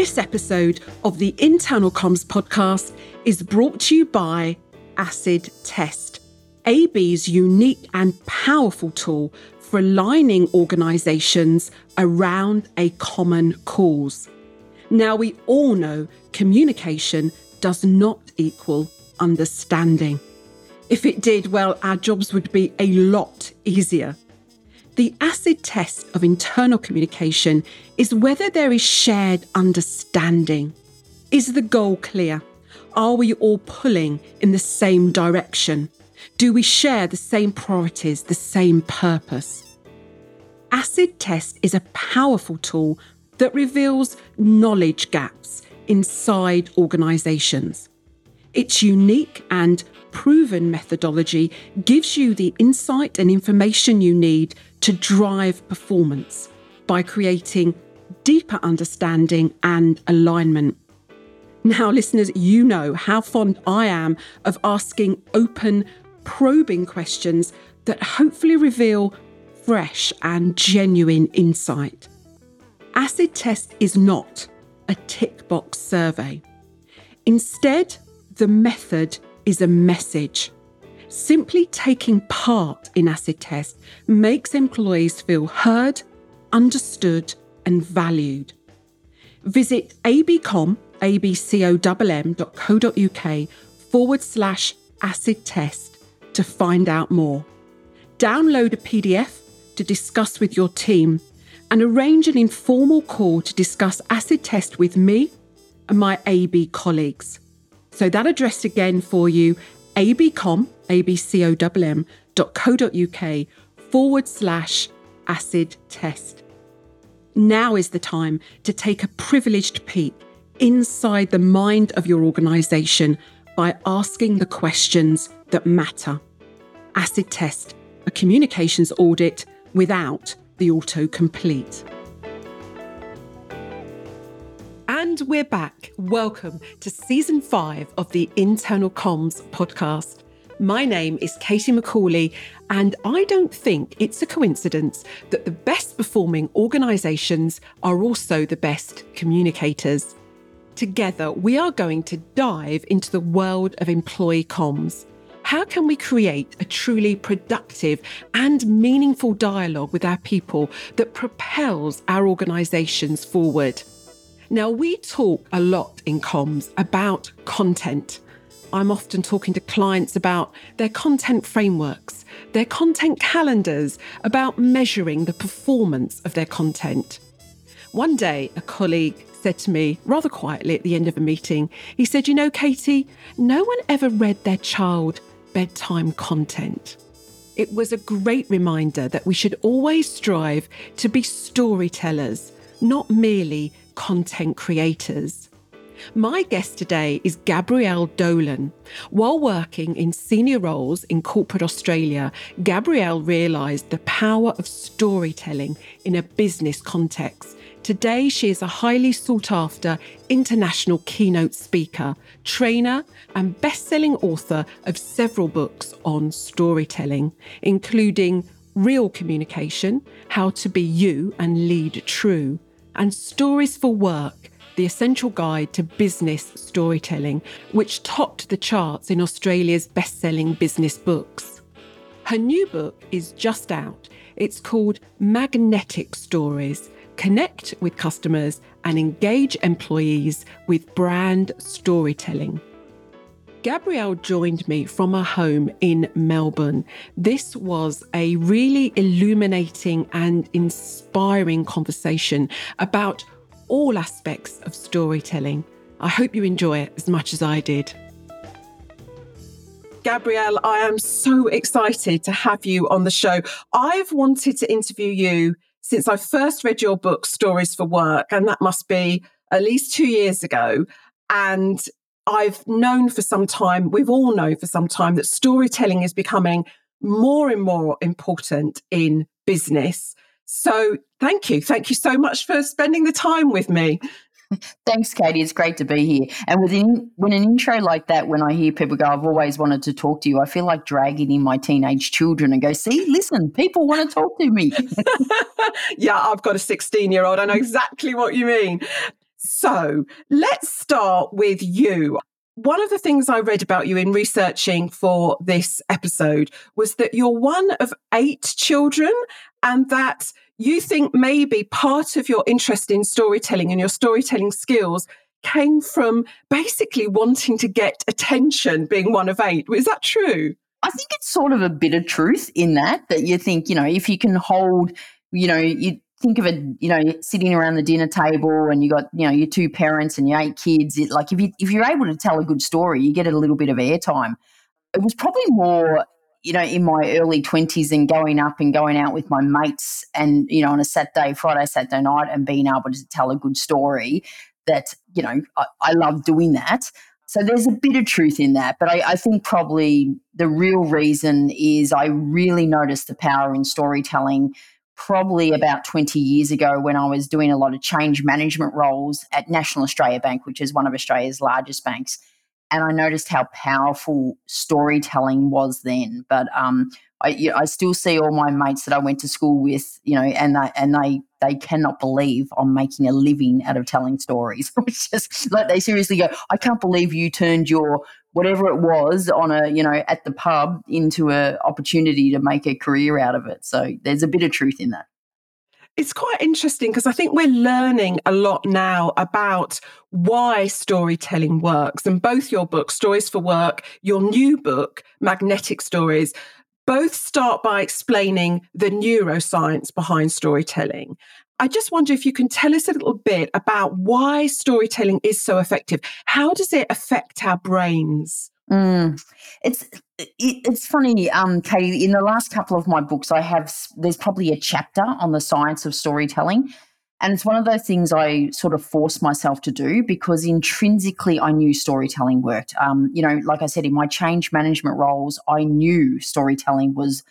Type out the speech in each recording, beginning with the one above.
This episode of the Internal Comms podcast is brought to you by Acid Test, AB's unique and powerful tool for aligning organisations around a common cause. Now, we all know communication does not equal understanding. If it did, well, our jobs would be a lot easier. The acid test of internal communication is whether there is shared understanding. Is the goal clear? Are we all pulling in the same direction? Do we share the same priorities, the same purpose? Acid Test is a powerful tool that reveals knowledge gaps inside organisations. Its unique and proven methodology gives you the insight and information you need to drive performance by creating deeper understanding and alignment. Now, listeners, you know how fond I am of asking open, probing questions that hopefully reveal fresh and genuine insight. Acid Test is not a tick box survey. Instead, the method is a message. Simply taking part in Acid Test makes employees feel heard, understood, and valued. Visit abcom, abcom.co.uk forward slash acid test to find out more. Download a PDF to discuss with your team and arrange an informal call to discuss acid test with me and my AB colleagues. So that address again for you, abcom, abcom.co.uk forward slash acid test. Now is the time to take a privileged peek inside the mind of your organisation by asking the questions that matter. Acid test, a communications audit without the autocomplete. And we're back. Welcome to season five of the Internal Comms podcast. My name is Katie Macaulay, and I don't think it's a coincidence that the best performing organisations are also the best communicators. Together, we are going to dive into the world of employee comms. How can we create a truly productive and meaningful dialogue with our people that propels our organisations forward? Now, we talk a lot in comms about content. I'm often talking to clients about their content frameworks, their content calendars, about measuring the performance of their content. One day, a colleague said to me rather quietly at the end of a meeting, he said, You know, Katie, no one ever read their child bedtime content. It was a great reminder that we should always strive to be storytellers, not merely content creators. My guest today is Gabrielle Dolan. While working in senior roles in corporate Australia, Gabrielle realised the power of storytelling in a business context. Today, she is a highly sought after international keynote speaker, trainer, and best selling author of several books on storytelling, including Real Communication How to Be You and Lead True, and Stories for Work the Essential Guide to Business Storytelling, which topped the charts in Australia's best selling business books. Her new book is just out. It's called Magnetic Stories Connect with Customers and Engage Employees with Brand Storytelling. Gabrielle joined me from her home in Melbourne. This was a really illuminating and inspiring conversation about all aspects of storytelling. I hope you enjoy it as much as I did. Gabrielle, I am so excited to have you on the show. I've wanted to interview you since I first read your book, Stories for Work, and that must be at least two years ago. And I've known for some time, we've all known for some time, that storytelling is becoming more and more important in business. So thank you. Thank you so much for spending the time with me. Thanks, Katie. It's great to be here. And with an, when an intro like that, when I hear people go, I've always wanted to talk to you, I feel like dragging in my teenage children and go, see, listen, people want to talk to me. yeah, I've got a 16 year old. I know exactly what you mean. So let's start with you. One of the things I read about you in researching for this episode was that you're one of eight children and that you think maybe part of your interest in storytelling and your storytelling skills came from basically wanting to get attention being one of eight. Is that true? I think it's sort of a bit of truth in that, that you think, you know, if you can hold, you know, you think of it, you know, sitting around the dinner table and you got, you know, your two parents and your eight kids, it, like if you if you're able to tell a good story, you get a little bit of airtime. It was probably more, you know, in my early 20s and going up and going out with my mates and, you know, on a Saturday, Friday, Saturday night and being able to tell a good story that, you know, I, I love doing that. So there's a bit of truth in that. But I, I, think probably the real reason is I really noticed the power in storytelling probably about 20 years ago when I was doing a lot of change management roles at National Australia Bank, which is one of Australia's largest banks. And I noticed how powerful storytelling was then. But um, I, you know, I still see all my mates that I went to school with, you know, and they, and they they cannot believe I'm making a living out of telling stories. Which is like they seriously go, I can't believe you turned your whatever it was on a you know at the pub into a opportunity to make a career out of it. So there's a bit of truth in that. It's quite interesting because I think we're learning a lot now about why storytelling works. And both your books, Stories for Work, your new book, Magnetic Stories, both start by explaining the neuroscience behind storytelling. I just wonder if you can tell us a little bit about why storytelling is so effective. How does it affect our brains? Mm. It's it, it's funny, um, Katie. In the last couple of my books, I have there's probably a chapter on the science of storytelling, and it's one of those things I sort of forced myself to do because intrinsically I knew storytelling worked. Um, you know, like I said, in my change management roles, I knew storytelling was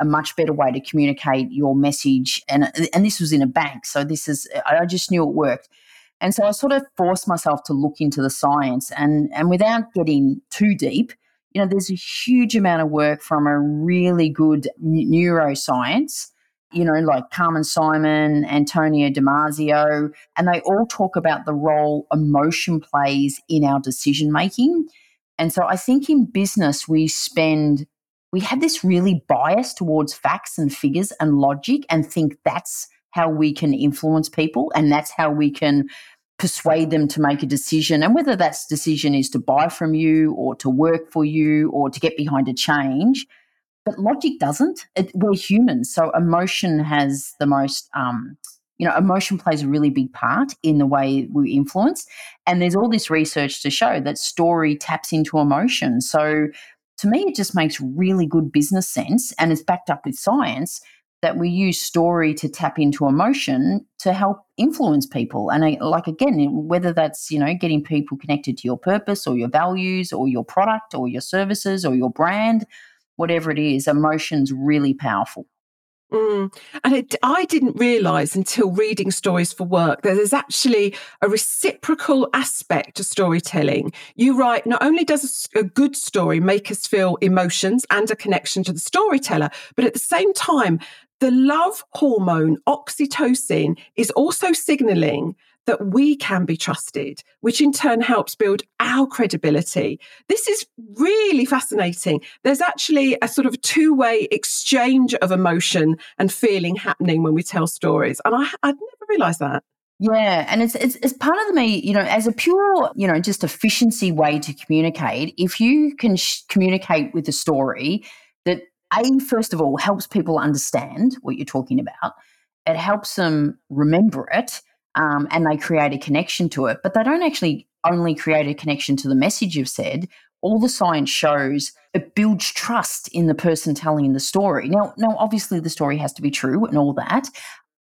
a much better way to communicate your message. And, and this was in a bank. So this is, I just knew it worked. And so I sort of forced myself to look into the science and, and without getting too deep, you know, there's a huge amount of work from a really good neuroscience you know, like Carmen Simon, Antonio Damasio, and they all talk about the role emotion plays in our decision making. And so I think in business, we spend, we have this really bias towards facts and figures and logic and think that's how we can influence people and that's how we can persuade them to make a decision. And whether that decision is to buy from you or to work for you or to get behind a change but logic doesn't. It, we're humans, so emotion has the most. Um, you know, emotion plays a really big part in the way we influence. And there's all this research to show that story taps into emotion. So to me, it just makes really good business sense and it's backed up with science that we use story to tap into emotion to help influence people. And I, like, again, whether that's, you know, getting people connected to your purpose or your values or your product or your services or your brand whatever it is, emotion's really powerful. Mm. And it, I didn't realize until reading Stories for Work that there's actually a reciprocal aspect to storytelling. You write, not only does a good story make us feel emotions and a connection to the storyteller, but at the same time, the love hormone oxytocin is also signaling that we can be trusted, which in turn helps build our credibility. This is really fascinating. There's actually a sort of two way exchange of emotion and feeling happening when we tell stories. And I, I'd never realized that. Yeah, and it's, it's it's part of me, you know, as a pure, you know, just efficiency way to communicate. If you can sh- communicate with a story a first of all helps people understand what you're talking about, it helps them remember it, um, and they create a connection to it, but they don't actually only create a connection to the message you've said. All the science shows it builds trust in the person telling the story. Now, now, obviously, the story has to be true and all that,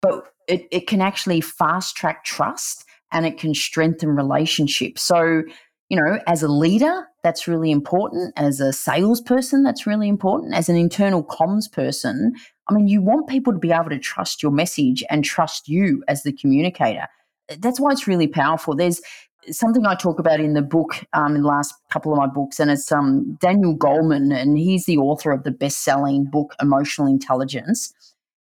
but it, it can actually fast track trust and it can strengthen relationships. So, you know, as a leader, that's really important. As a salesperson, that's really important. As an internal comms person, I mean, you want people to be able to trust your message and trust you as the communicator. That's why it's really powerful. There's something I talk about in the book, um, in the last couple of my books, and it's um, Daniel Goleman, and he's the author of the best selling book, Emotional Intelligence.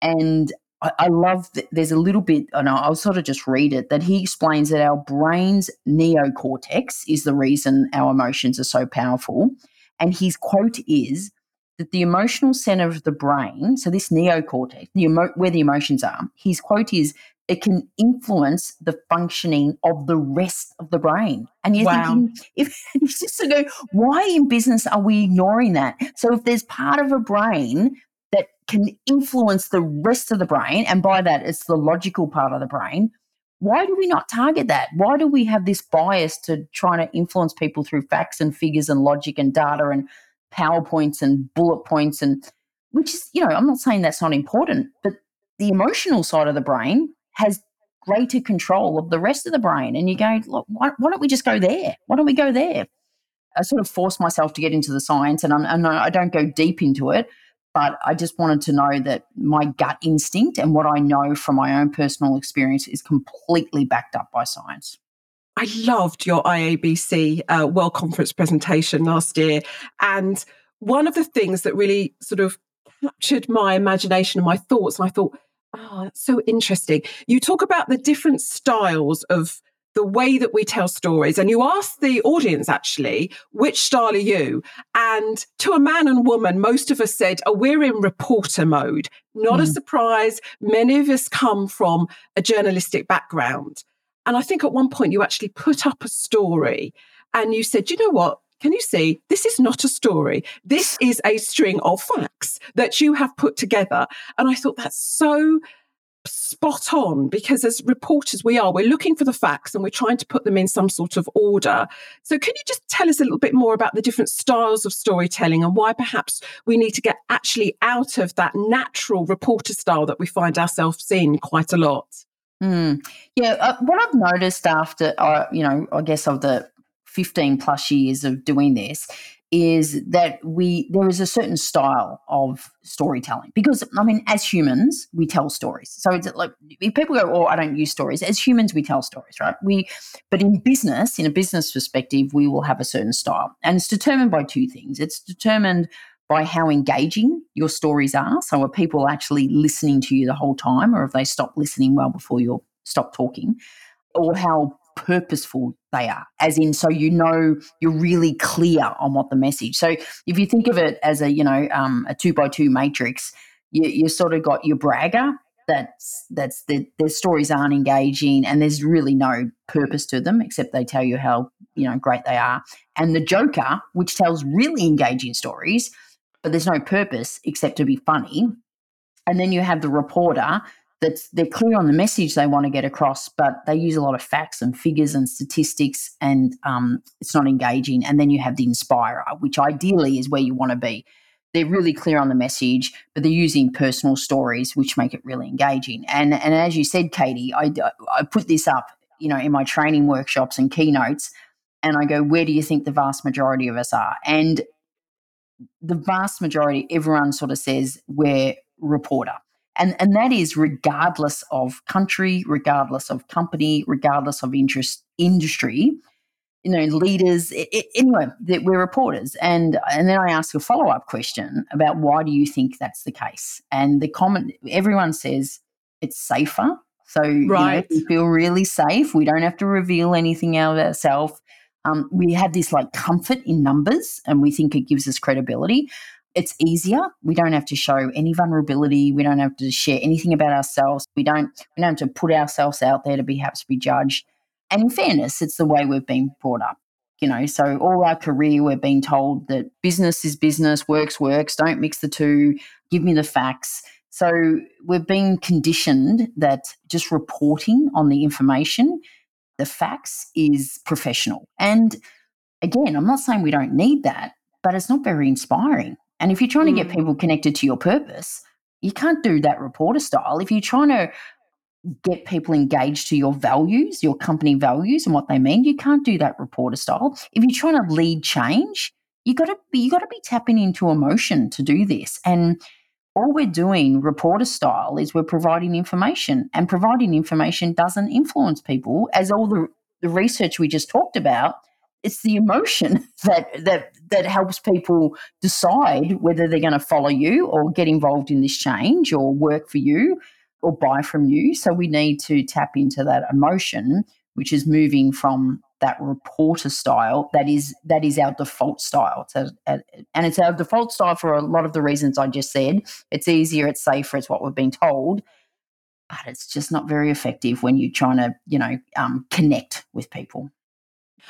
And I, I love that there's a little bit, and I'll sort of just read it, that he explains that our brain's neocortex is the reason our emotions are so powerful. And his quote is that the emotional center of the brain, so this neocortex, the emo- where the emotions are, his quote is, it can influence the functioning of the rest of the brain. And you're wow. thinking, if you just go, why in business are we ignoring that? So if there's part of a brain can influence the rest of the brain, and by that it's the logical part of the brain, why do we not target that? Why do we have this bias to trying to influence people through facts and figures and logic and data and PowerPoints and bullet points and which is, you know, I'm not saying that's not important, but the emotional side of the brain has greater control of the rest of the brain. And you go, look, why, why don't we just go there? Why don't we go there? I sort of force myself to get into the science and, I'm, and I don't go deep into it, but I just wanted to know that my gut instinct and what I know from my own personal experience is completely backed up by science. I loved your IABC uh, World Conference presentation last year. And one of the things that really sort of captured my imagination and my thoughts, and I thought, oh, that's so interesting. You talk about the different styles of the way that we tell stories. And you ask the audience actually, which style are you? And to a man and woman, most of us said, oh, we're in reporter mode. Not mm. a hmm. surprise. Many of us come from a journalistic background. And I think at one point you actually put up a story and you said, you know what? Can you see? This is not a story. This is a string of facts that you have put together. And I thought that's so spot on because as reporters we are we're looking for the facts and we're trying to put them in some sort of order so can you just tell us a little bit more about the different styles of storytelling and why perhaps we need to get actually out of that natural reporter style that we find ourselves in quite a lot Mm. Yeah, uh, what I've noticed after, uh, you know, I guess of the 15 plus years of doing this is that we there is a certain style of storytelling. Because I mean as humans we tell stories. So it's like if people go oh I don't use stories as humans we tell stories right? We but in business in a business perspective we will have a certain style. And it's determined by two things. It's determined by how engaging your stories are. So, are people actually listening to you the whole time, or have they stopped listening well before you stop talking? Or how purposeful they are, as in, so you know you're really clear on what the message. So, if you think of it as a you know um, a two by two matrix, you, you sort of got your bragger. That's that's the, their stories aren't engaging, and there's really no purpose to them except they tell you how you know great they are. And the joker, which tells really engaging stories, but there's no purpose except to be funny. And then you have the reporter that's they're clear on the message they want to get across, but they use a lot of facts and figures and statistics, and um, it's not engaging. And then you have the inspirer, which ideally is where you want to be. They're really clear on the message, but they're using personal stories, which make it really engaging. And and as you said, Katie, I I put this up, you know, in my training workshops and keynotes, and I go, where do you think the vast majority of us are? And the vast majority, everyone sort of says we're reporter. And, and that is regardless of country, regardless of company, regardless of interest industry, you know, leaders, it, it, anyway, that we're reporters. And and then I ask a follow up question about why do you think that's the case? And the comment everyone says it's safer. So right. you know, we feel really safe. We don't have to reveal anything out of ourselves. Um, we have this like comfort in numbers and we think it gives us credibility. It's easier. We don't have to show any vulnerability. We don't have to share anything about ourselves. We don't we don't have to put ourselves out there to be perhaps be judged. And in fairness, it's the way we've been brought up. You know, so all our career we're being told that business is business, works works, don't mix the two, give me the facts. So we've been conditioned that just reporting on the information the facts is professional. And again, I'm not saying we don't need that, but it's not very inspiring. And if you're trying mm. to get mm. people connected to your purpose, you can't do that reporter style. If you're trying to get people engaged to your values, your company values and what they mean, you can't do that reporter style. If you're trying to lead change, you got to be you got to be tapping into emotion to do this. And all we're doing reporter style is we're providing information and providing information doesn't influence people as all the, the research we just talked about it's the emotion that that that helps people decide whether they're going to follow you or get involved in this change or work for you or buy from you. So we need to tap into that emotion, which is moving from that reporter style that is that is our default style so, and it's our default style for a lot of the reasons i just said it's easier it's safer it's what we've been told but it's just not very effective when you're trying to you know um, connect with people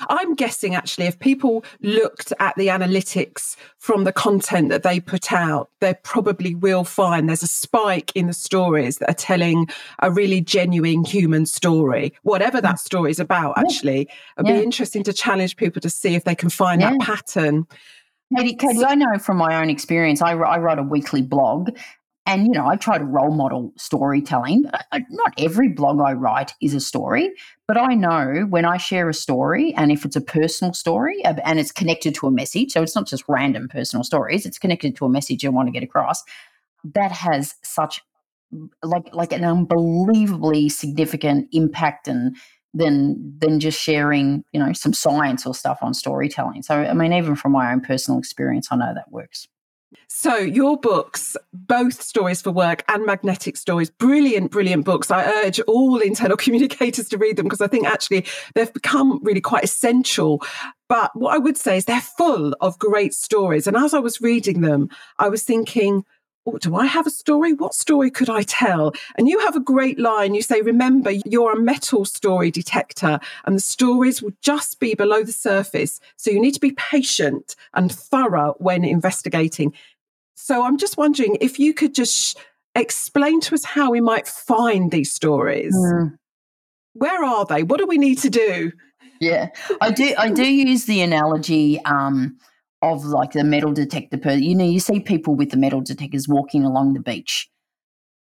I'm guessing actually, if people looked at the analytics from the content that they put out, they probably will find there's a spike in the stories that are telling a really genuine human story, whatever that mm. story is about. Actually, it'd yeah. be interesting to challenge people to see if they can find yeah. that pattern. Katie, Katie, I know from my own experience, I, I write a weekly blog and, you know, I try to role model storytelling. But not every blog I write is a story, but I know when I share a story and if it's a personal story and it's connected to a message, so it's not just random personal stories, it's connected to a message I want to get across, that has such like like an unbelievably significant impact and than than just sharing, you know, some science or stuff on storytelling. So I mean, even from my own personal experience, I know that works. So, your books, both Stories for Work and Magnetic Stories, brilliant, brilliant books. I urge all internal communicators to read them because I think actually they've become really quite essential. But what I would say is they're full of great stories. And as I was reading them, I was thinking, oh, do I have a story? What story could I tell? And you have a great line. You say, remember, you're a metal story detector, and the stories will just be below the surface. So you need to be patient and thorough when investigating. So I'm just wondering if you could just explain to us how we might find these stories. Mm. Where are they? What do we need to do? Yeah, I do. I do use the analogy um, of like the metal detector. Per, you know, you see people with the metal detectors walking along the beach,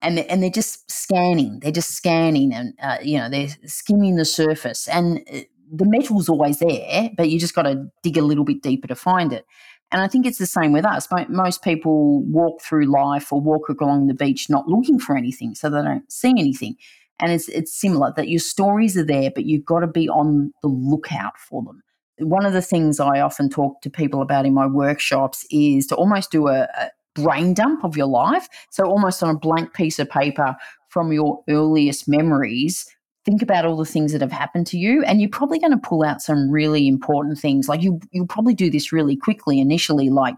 and they, and they're just scanning. They're just scanning, and uh, you know, they're skimming the surface, and uh, the metal's always there, but you just got to dig a little bit deeper to find it. And I think it's the same with us. Most people walk through life or walk along the beach not looking for anything, so they don't see anything. And it's it's similar that your stories are there, but you've got to be on the lookout for them. One of the things I often talk to people about in my workshops is to almost do a, a brain dump of your life. So almost on a blank piece of paper from your earliest memories, think about all the things that have happened to you and you're probably going to pull out some really important things like you you'll probably do this really quickly initially like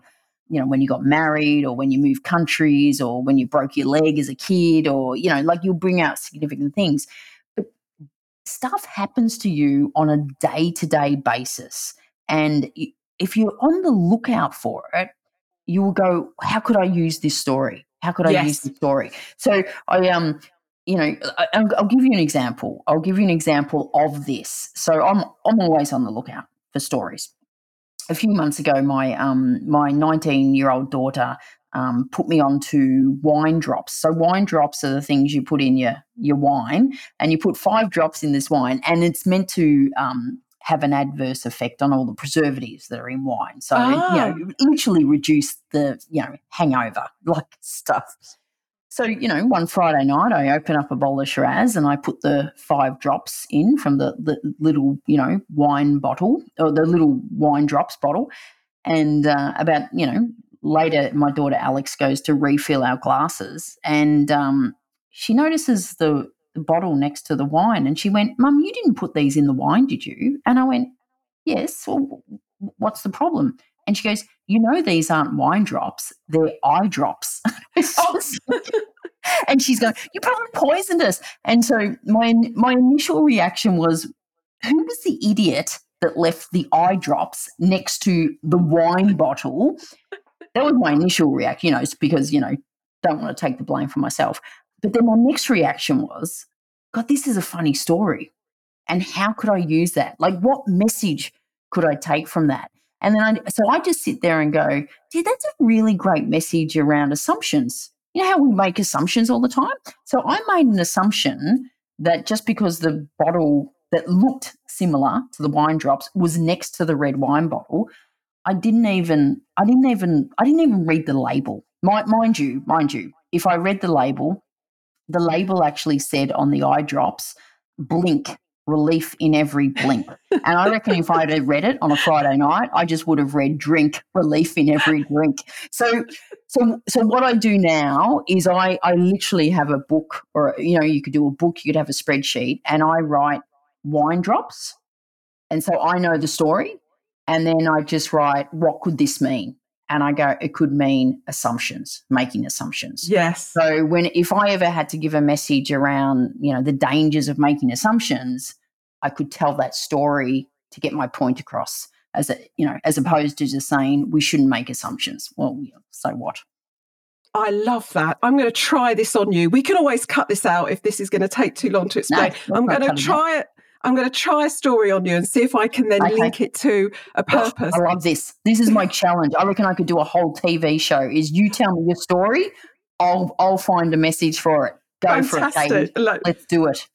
you know when you got married or when you moved countries or when you broke your leg as a kid or you know like you'll bring out significant things stuff happens to you on a day-to-day basis and if you're on the lookout for it you will go how could i use this story how could I yes. use the story? So I um you know, I, will give you an example. I'll give you an example of this. So I'm I'm always on the lookout for stories. A few months ago, my um my 19 year old daughter um, put me onto wine drops. So wine drops are the things you put in your your wine, and you put five drops in this wine, and it's meant to um, have an adverse effect on all the preservatives that are in wine. So oh. you know, ah. literally reduce the you know hangover like stuff. So, you know, one Friday night, I open up a bowl of Shiraz and I put the five drops in from the, the little, you know, wine bottle or the little wine drops bottle. And uh, about, you know, later, my daughter Alex goes to refill our glasses and um, she notices the, bottle next to the wine and she went, Mum, you didn't put these in the wine, did you? And I went, Yes. Well, what's the problem? And she goes, You know, these aren't wine drops, they're eye drops. oh. and she's going, You probably poisoned us. And so my, my initial reaction was, Who was the idiot that left the eye drops next to the wine bottle? That was my initial reaction, you know, it's because, you know, don't want to take the blame for myself. But then my next reaction was, God, this is a funny story. And how could I use that? Like, what message could I take from that? And then I, so I just sit there and go, dude, that's a really great message around assumptions. You know how we make assumptions all the time? So I made an assumption that just because the bottle that looked similar to the wine drops was next to the red wine bottle, I didn't even, I didn't even, I didn't even read the label. Mind you, mind you, if I read the label, the label actually said on the eye drops, blink relief in every blink. and I reckon if I had read it on a Friday night, I just would have read drink relief in every drink. So so so what I do now is I I literally have a book or you know, you could do a book, you could have a spreadsheet, and I write wine drops. And so I know the story. And then I just write, what could this mean? and I go, it could mean assumptions, making assumptions. Yes. So when if I ever had to give a message around, you know, the dangers of making assumptions, I could tell that story to get my point across as a, you know, as opposed to just saying we shouldn't make assumptions. Well, so what? I love that. I'm going to try this on you. We can always cut this out if this is going to take too long to explain. No, I'm going to try it. I'm going to try a story on you and see if I can then okay. link it to a oh, purpose. I love this. This is my challenge. I reckon I could do a whole TV show. Is you tell me your story, I'll I'll find a message for it. Go Fantastic. for it, Katie. Let's do it.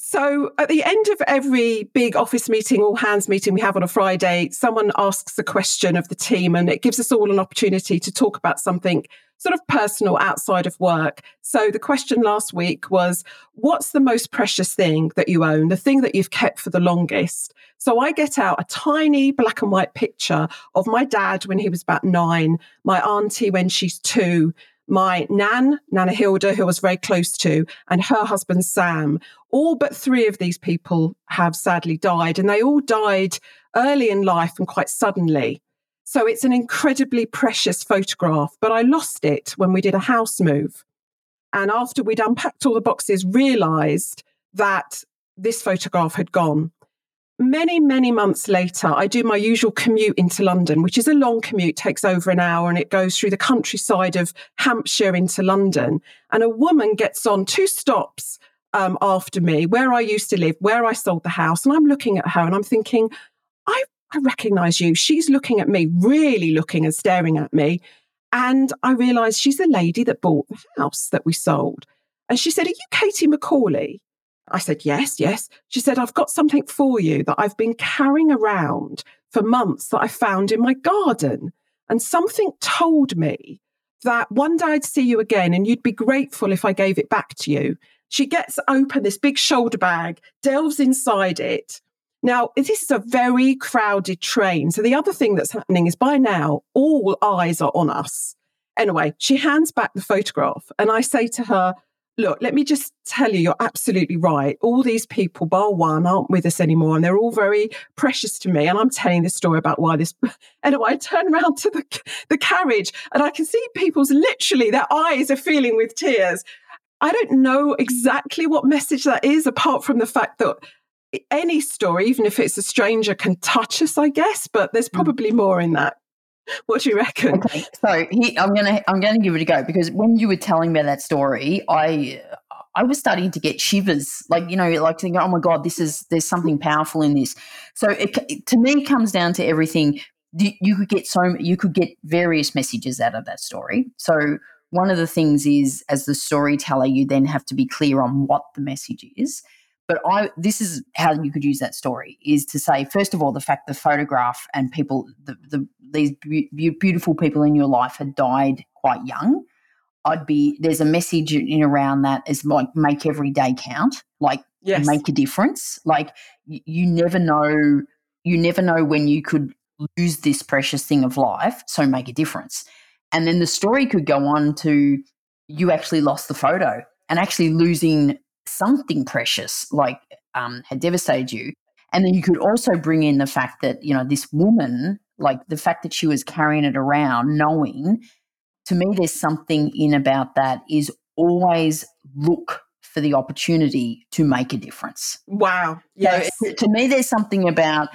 So, at the end of every big office meeting, all hands meeting we have on a Friday, someone asks a question of the team, and it gives us all an opportunity to talk about something sort of personal outside of work. So, the question last week was What's the most precious thing that you own, the thing that you've kept for the longest? So, I get out a tiny black and white picture of my dad when he was about nine, my auntie when she's two, my nan, Nana Hilda, who I was very close to, and her husband Sam. All but three of these people have sadly died, and they all died early in life and quite suddenly. So it's an incredibly precious photograph, but I lost it when we did a house move. And after we'd unpacked all the boxes, realized that this photograph had gone many, many months later, I do my usual commute into London, which is a long commute, takes over an hour, and it goes through the countryside of Hampshire into London. And a woman gets on two stops um, after me, where I used to live, where I sold the house. And I'm looking at her and I'm thinking, I, I recognize you. She's looking at me, really looking and staring at me. And I realized she's the lady that bought the house that we sold. And she said, Are you Katie Macaulay? I said, Yes, yes. She said, I've got something for you that I've been carrying around for months that I found in my garden. And something told me that one day I'd see you again and you'd be grateful if I gave it back to you. She gets open this big shoulder bag, delves inside it. Now, this is a very crowded train. So the other thing that's happening is by now, all eyes are on us. Anyway, she hands back the photograph and I say to her, look, let me just tell you, you're absolutely right. All these people, bar one, aren't with us anymore, and they're all very precious to me. And I'm telling this story about why this. Anyway, I turn around to the, the carriage and I can see people's literally, their eyes are feeling with tears. I don't know exactly what message that is, apart from the fact that any story, even if it's a stranger, can touch us, I guess, but there's mm. probably more in that. What do you reckon? Okay, so he, I'm gonna I'm gonna give it a go because when you were telling me that story, I I was starting to get shivers, like you know, like thinking, oh my god, this is there's something powerful in this. So it, to me, it comes down to everything. You could get so you could get various messages out of that story. So one of the things is, as the storyteller, you then have to be clear on what the message is. But I, this is how you could use that story: is to say, first of all, the fact the photograph and people, the, the these be- beautiful people in your life had died quite young. I'd be there's a message in around that is like make every day count, like yes. make a difference. Like you, you never know, you never know when you could lose this precious thing of life, so make a difference. And then the story could go on to you actually lost the photo and actually losing something precious like um, had devastated you. And then you could also bring in the fact that, you know, this woman, like the fact that she was carrying it around, knowing to me, there's something in about that is always look for the opportunity to make a difference. Wow. Yes. So, to me, there's something about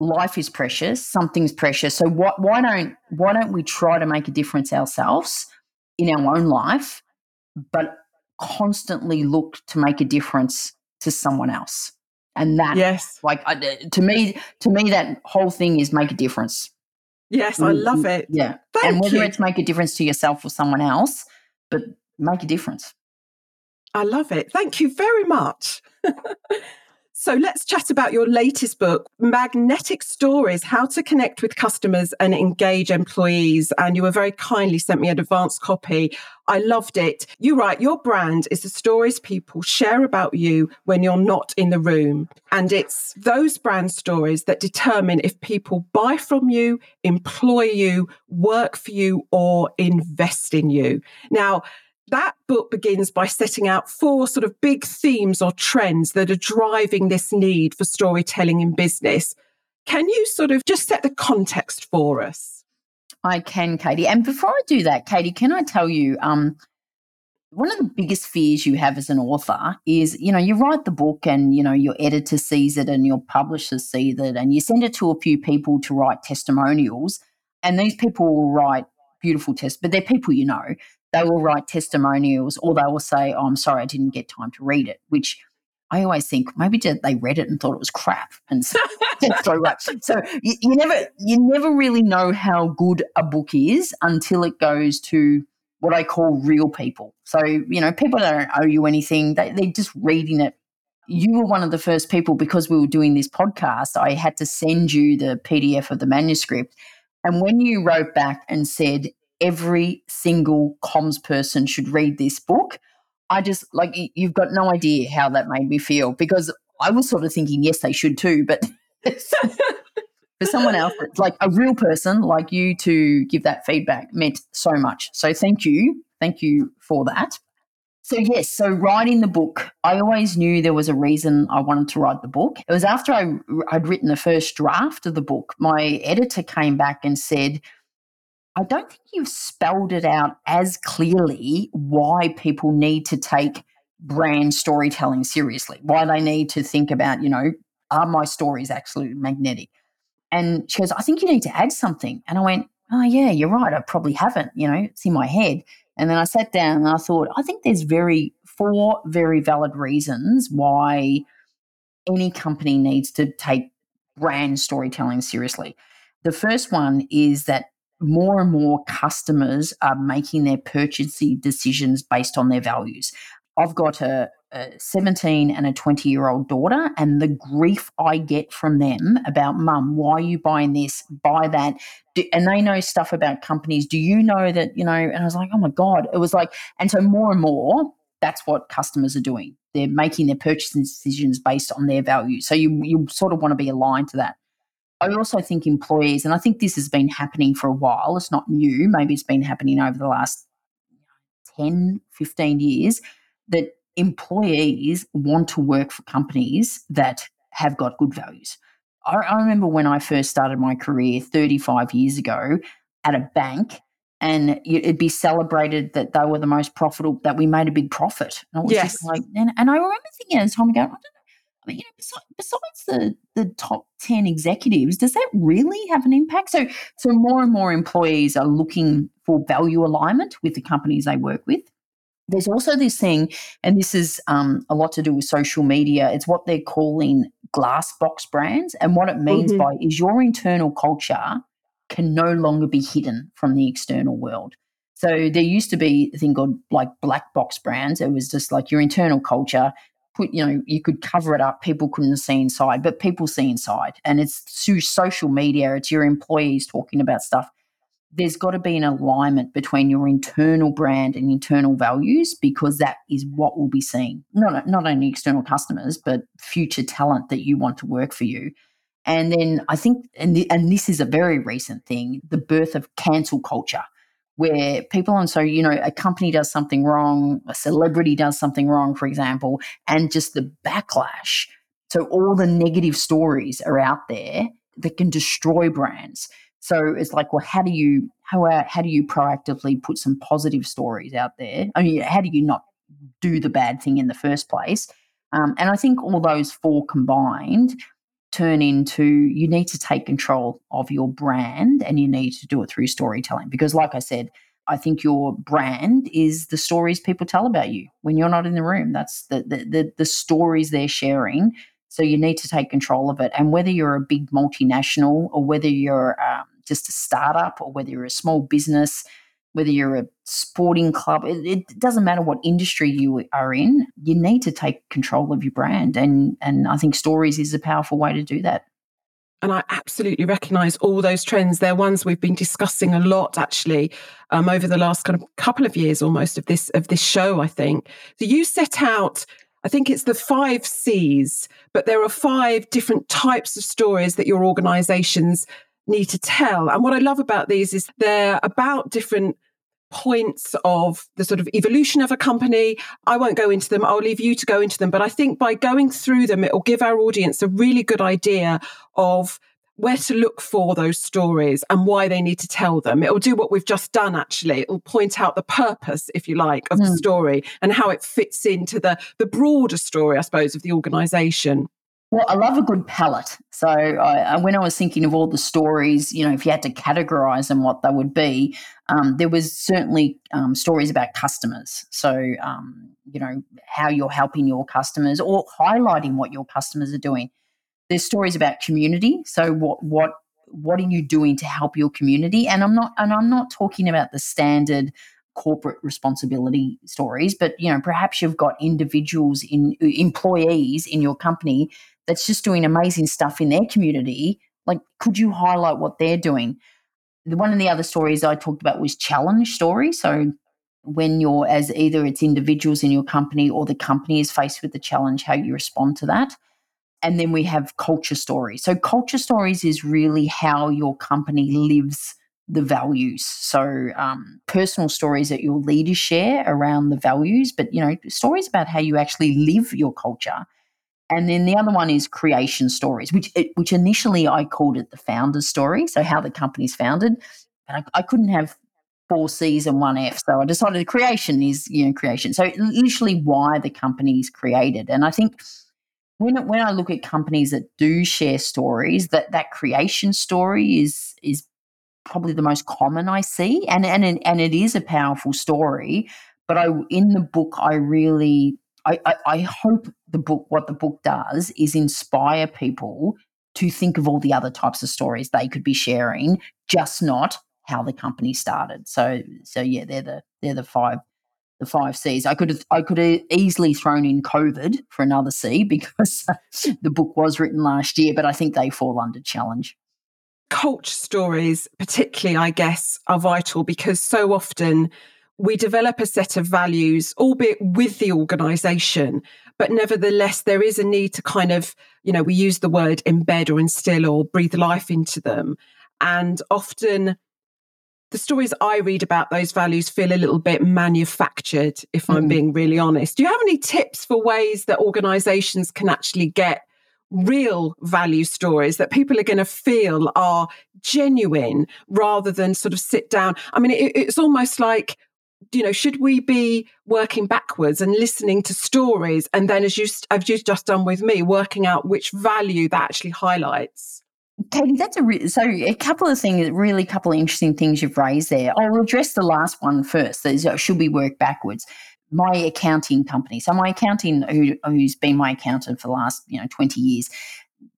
life is precious, something's precious. So what, why don't why don't we try to make a difference ourselves in our own life, but constantly look to make a difference to someone else. And that, yes, like uh, to me, to me, that whole thing is make a difference. Yes, I love it. Yeah, Thank and whether you. it's make a difference to yourself or someone else, but make a difference. I love it. Thank you very much. So let's chat about your latest book, Magnetic Stories How to Connect with Customers and Engage Employees. And you were very kindly sent me an advance copy. I loved it. You write, Your brand is the stories people share about you when you're not in the room. And it's those brand stories that determine if people buy from you, employ you, work for you, or invest in you. Now, that book begins by setting out four sort of big themes or trends that are driving this need for storytelling in business. Can you sort of just set the context for us? I can, Katie. And before I do that, Katie, can I tell you, um, one of the biggest fears you have as an author is, you know, you write the book and, you know, your editor sees it and your publishers see it and you send it to a few people to write testimonials. And these people will write beautiful tests, but they're people you know they will write testimonials or they will say, oh, I'm sorry, I didn't get time to read it, which I always think maybe they read it and thought it was crap and so, so So you, you, never you never really know how good a book is until it goes to what I call real people. So you know, people don't owe you anything; they, they're just reading it. You were one of the first people because we were doing this podcast. I had to send you the PDF of the manuscript, and when you wrote back and said every single comms person should read this book. I just like you've got no idea how that made me feel because I was sort of thinking, yes, they should too, but for someone else, like a real person like you to give that feedback meant so much. So thank you. Thank you for that. So, yes, so writing the book, I always knew there was a reason I wanted to write the book. It was after I, I'd written the first draft of the book, my editor came back and said, I don't think you've spelled it out as clearly why people need to take brand storytelling seriously, why they need to think about, you know, are my stories actually magnetic? And she goes, I think you need to add something. And I went, Oh, yeah, you're right. I probably haven't, you know, it's in my head. And then I sat down and I thought, I think there's very, four very valid reasons why any company needs to take brand storytelling seriously. The first one is that more and more customers are making their purchasing decisions based on their values. I've got a, a 17 and a 20 year old daughter, and the grief I get from them about, mum, why are you buying this? Buy that. Do, and they know stuff about companies. Do you know that, you know? And I was like, oh my God. It was like, and so more and more, that's what customers are doing. They're making their purchasing decisions based on their values. So you, you sort of want to be aligned to that. I also think employees, and I think this has been happening for a while, it's not new, maybe it's been happening over the last 10, 15 years, that employees want to work for companies that have got good values. I, I remember when I first started my career 35 years ago at a bank, and it'd be celebrated that they were the most profitable, that we made a big profit. And yes. like, and, and I remember thinking at the time, going, I don't I mean, you know, besides, besides the the top ten executives, does that really have an impact? So, so more and more employees are looking for value alignment with the companies they work with. There's also this thing, and this is um, a lot to do with social media. It's what they're calling glass box brands, and what it means mm-hmm. by is your internal culture can no longer be hidden from the external world. So there used to be a thing called like black box brands. It was just like your internal culture put, you know, you could cover it up. People couldn't see inside, but people see inside. And it's through social media, it's your employees talking about stuff. There's got to be an alignment between your internal brand and internal values because that is what will be seen. Not, not only external customers, but future talent that you want to work for you. And then I think, and, the, and this is a very recent thing, the birth of cancel culture where people and so you know a company does something wrong a celebrity does something wrong for example and just the backlash. So all the negative stories are out there that can destroy brands. So it's like well how do you how uh, how do you proactively put some positive stories out there? I mean how do you not do the bad thing in the first place? Um, and i think all those four combined turn into you need to take control of your brand and you need to do it through storytelling because like i said i think your brand is the stories people tell about you. When you're not in the room that's the the, the, the stories they're sharing. So you need to take control of it. And whether you're a big multinational or whether you're um, just a startup or whether you're a small business whether you're a sporting club, it, it, doesn't matter what industry you are in, you need to take control of your brand. And, and I think stories is a powerful way to do that. And I absolutely recognize all those trends. They're ones we've been discussing a lot actually um, over the last kind of couple of years almost of this of this show, I think. So you set out I think it's the five C's, but there are five different types of stories that your organizations need to tell. And what I love about these is they're about different points of the sort of evolution of a company. I won't go into them. I'll leave you to go into them. But I think by going through them, it will give our audience a really good idea of where to look for those stories and why they need to tell them. It will do what we've just done, actually. It will point out the purpose, if you like, of mm. the hmm. story and how it fits into the, the broader story, I suppose, of the organization. Well, I love a good palette. So I, when I was thinking of all the stories, you know, if you had to categorize them, what they would be, um, there was certainly um, stories about customers. So, um, you know, how you're helping your customers or highlighting what your customers are doing. There's stories about community. So what what what are you doing to help your community? And I'm not and I'm not talking about the standard corporate responsibility stories, but you know, perhaps you've got individuals in employees in your company that's just doing amazing stuff in their community, like could you highlight what they're doing? One of the other stories I talked about was challenge stories. So when you're as either it's individuals in your company or the company is faced with the challenge, how you respond to that. And then we have culture stories. So culture stories is really how your company lives the values. So um, personal stories that your leaders share around the values, but you know stories about how you actually live your culture and then the other one is creation stories, which eh, which initially I called it the founder's story, so how the company's founded. But I, I couldn't have four C's and one F, so I decided creation is you know creation. So literally why the company's created, and I think when when I look at companies that do share stories, that that creation story is is probably the most common I see, and and and it is a powerful story. But I in the book I really I, I, I hope the book, what the book does is inspire people to think of all the other types of stories they could be sharing, just not how the company started. So, so yeah, they're the they're the five the five C's. I could have I could have easily thrown in COVID for another C because the book was written last year, but I think they fall under challenge. Culture stories, particularly, I guess, are vital because so often we develop a set of values, albeit with the organization, but nevertheless, there is a need to kind of, you know, we use the word embed or instill or breathe life into them. And often the stories I read about those values feel a little bit manufactured, if mm. I'm being really honest. Do you have any tips for ways that organizations can actually get real value stories that people are going to feel are genuine rather than sort of sit down? I mean, it, it's almost like you know, should we be working backwards and listening to stories, and then, as you as you've just done with me, working out which value that actually highlights? Katie, that's a re- so a couple of things, really, couple of interesting things you've raised there. I'll address the last one first. Is, uh, should we work backwards? My accounting company, so my accounting, who, who's been my accountant for the last you know twenty years,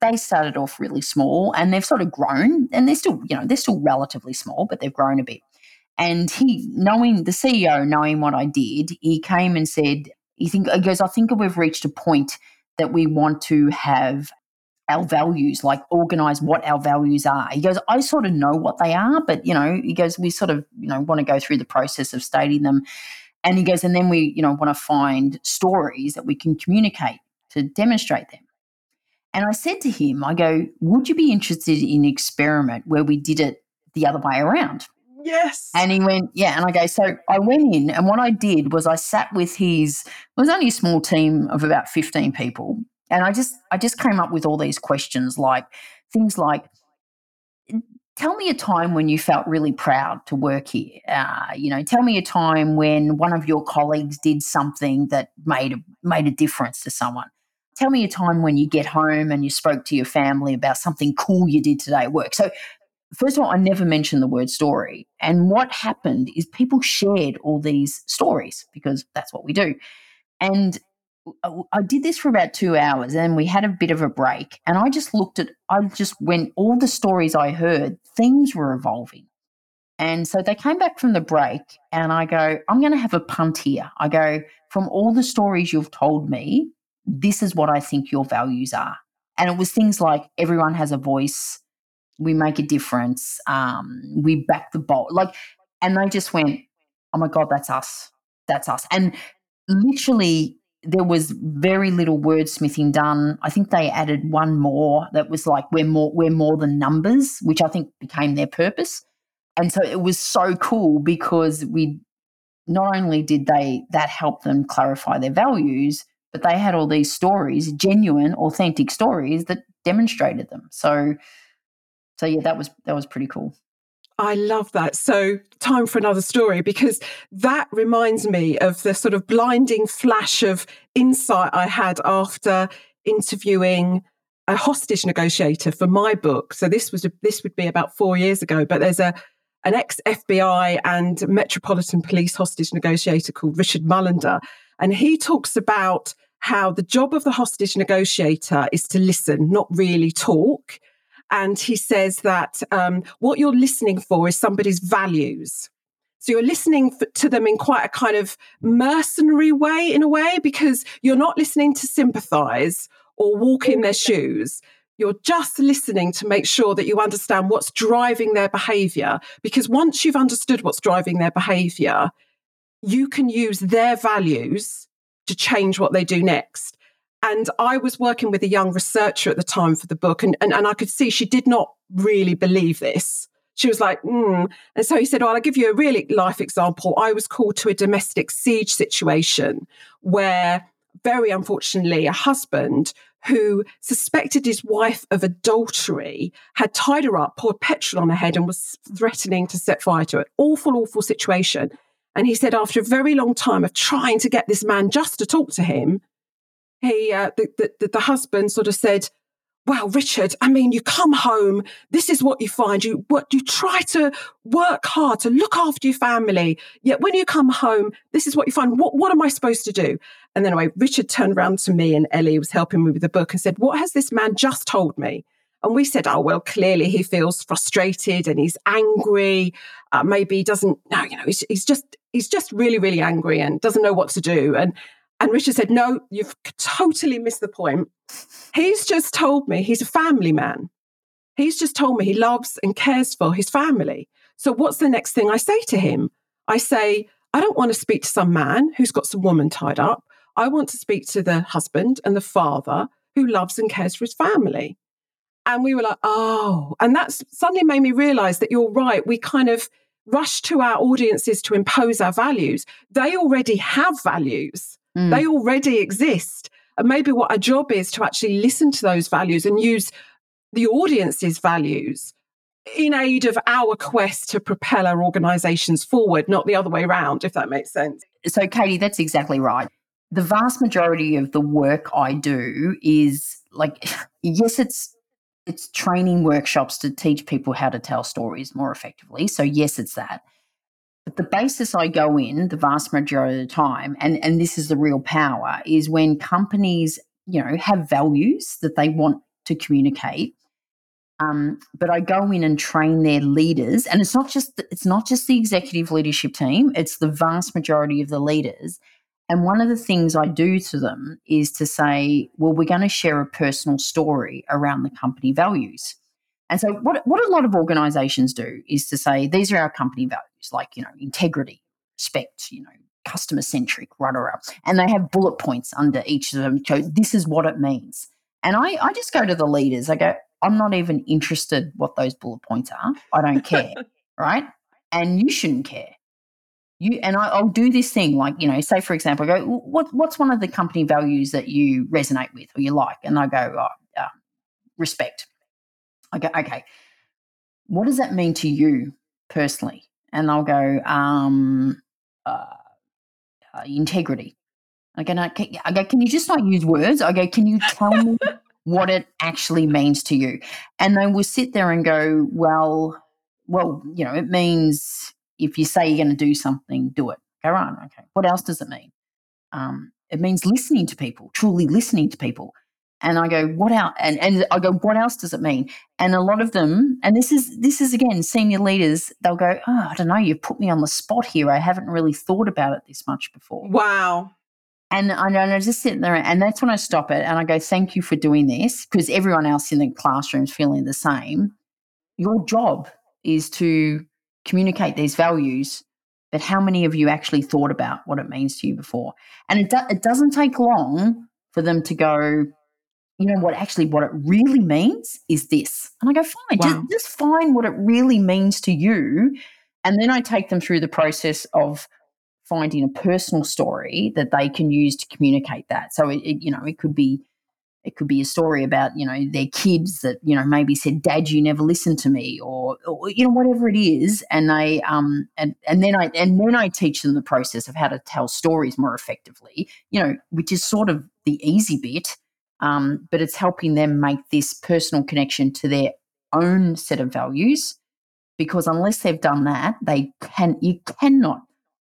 they started off really small and they've sort of grown, and they're still you know they're still relatively small, but they've grown a bit. And he, knowing the CEO, knowing what I did, he came and said, he think he goes, I think we've reached a point that we want to have our values, like organize what our values are. He goes, I sort of know what they are, but you know, he goes, we sort of, you know, want to go through the process of stating them. And he goes, and then we, you know, want to find stories that we can communicate to demonstrate them. And I said to him, I go, would you be interested in an experiment where we did it the other way around? Yes. And he went, yeah. And I go, so I went in, and what I did was I sat with his. It was only a small team of about fifteen people, and I just I just came up with all these questions, like things like, tell me a time when you felt really proud to work here. Uh, you know, tell me a time when one of your colleagues did something that made a, made a difference to someone. Tell me a time when you get home and you spoke to your family about something cool you did today at work. So first of all, I never mentioned the word story. And what happened is people shared all these stories because that's what we do. And I did this for about two hours and we had a bit of a break. And I just looked at, I just went, all the stories I heard, things were evolving. And so they came back from the break, and I go, I'm going to have a punt here. I go, from all the stories you've told me, this is what I think your values are. And it was things like everyone has a voice, we make a difference, um, we back the bolt. Like, and they just went, oh my God, that's us. That's us. And literally, there was very little wordsmithing done. I think they added one more that was like we're more we're more than numbers, which I think became their purpose. And so it was so cool because we not only did they that help them clarify their values, but they had all these stories, genuine, authentic stories that demonstrated them. So so yeah, that was that was pretty cool. I love that. So, time for another story because that reminds me of the sort of blinding flash of insight I had after interviewing a hostage negotiator for my book. So this was a, this would be about 4 years ago, but there's a an ex FBI and Metropolitan Police hostage negotiator called Richard Mullender and he talks about how the job of the hostage negotiator is to listen, not really talk and he says that um, what you're listening for is somebody's values. So you're listening to them in quite a kind of mercenary way, in a way, because you're not listening to sympathize or walk in their shoes. You're just listening to make sure that you understand what's driving their behavior. Because once you've understood what's driving their behavior, you can use their values to change what they do next. And I was working with a young researcher at the time for the book, and, and, and I could see she did not really believe this. She was like, mm. and so he said, Well, I'll give you a really life example. I was called to a domestic siege situation where, very unfortunately, a husband who suspected his wife of adultery had tied her up, poured petrol on her head, and was threatening to set fire to it. Awful, awful situation. And he said, after a very long time of trying to get this man just to talk to him, he uh, the, the, the husband sort of said well richard i mean you come home. This is what you find. You what you try to work hard to look after your family. Yet when you come home this is what you find. What, what am i supposed to do? And then anyway richard turned around to me and ellie was helping me with the book and said what has this man just told me? And we said, oh, well, clearly he feels frustrated and he's angry. Uh, maybe he doesn't, know, you know, he's, he's just, he's just really, really angry and doesn't know what to do. And and Richard said, No, you've totally missed the point. He's just told me he's a family man. He's just told me he loves and cares for his family. So, what's the next thing I say to him? I say, I don't want to speak to some man who's got some woman tied up. I want to speak to the husband and the father who loves and cares for his family. And we were like, oh, and that's suddenly made me realize that you're right. We kind of rush to our audiences to impose our values. They already have values. Mm. They already exist. And maybe what our job is to actually listen to those values and use the audience's values in aid of our quest to propel our organizations forward, not the other way around, if that makes sense. So, Katie, that's exactly right. The vast majority of the work I do is like, yes, it's it's training workshops to teach people how to tell stories more effectively. So, yes, it's that. But the basis I go in the vast majority of the time, and, and this is the real power, is when companies, you know, have values that they want to communicate. Um, but I go in and train their leaders, and it's not just it's not just the executive leadership team; it's the vast majority of the leaders. And one of the things I do to them is to say, well, we're going to share a personal story around the company values. And so, what, what a lot of organizations do is to say, these are our company values, like, you know, integrity, respect, you know, customer centric, rah, rah, And they have bullet points under each of them. So, this is what it means. And I, I just go to the leaders, I go, I'm not even interested what those bullet points are. I don't care. right. And you shouldn't care. You and I, will do this thing like you know, say for example, I go, what, what's one of the company values that you resonate with or you like? And I go, oh, uh, respect. I go, okay, what does that mean to you personally? And they'll go, um, uh, uh, integrity. I go, no, can, I go, can you just not use words? I go, can you tell me what it actually means to you? And they will sit there and go, well, well, you know, it means if you say you're going to do something, do it. Go on. Okay. What else does it mean? Um, it means listening to people, truly listening to people. And I go, what else? And, and I go, what else does it mean? And a lot of them, and this is this is again senior leaders, they'll go, oh, I don't know, you've put me on the spot here. I haven't really thought about it this much before. Wow. And I know, and I just sit there, and that's when I stop it and I go, thank you for doing this, because everyone else in the classroom is feeling the same. Your job is to communicate these values, but how many of you actually thought about what it means to you before? And it, do, it doesn't take long for them to go, you know what actually what it really means is this. And i go fine wow. just, just find what it really means to you. And then i take them through the process of finding a personal story that they can use to communicate that. So it, it, you know it could be it could be a story about you know their kids that you know maybe said dad you never listened to me or, or you know whatever it is. And they um and and then i and then i teach them the process of how to tell stories more effectively you know which is sort of the easy bit um, but it's helping them make this personal connection to their own set of values because unless they've done that they can you cannot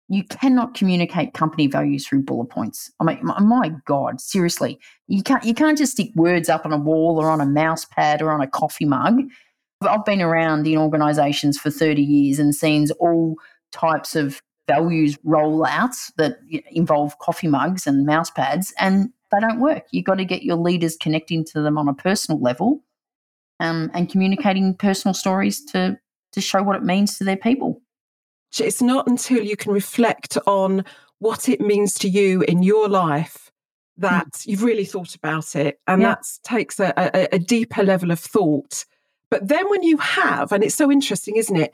you cannot communicate company values through bullet points. I mean my god seriously you can't you can't just stick words up on a wall or on a mouse pad or on a coffee mug. I've been around in organizations for 30 years and seen all types of values rollouts that involve coffee mugs and mouse pads and they don't work. You've got to get your leaders connecting to them on a personal level um, and communicating personal stories to, to show what it means to their people. It's not until you can reflect on what it means to you in your life that mm. you've really thought about it. And yeah. that takes a, a, a deeper level of thought. But then when you have, and it's so interesting, isn't it?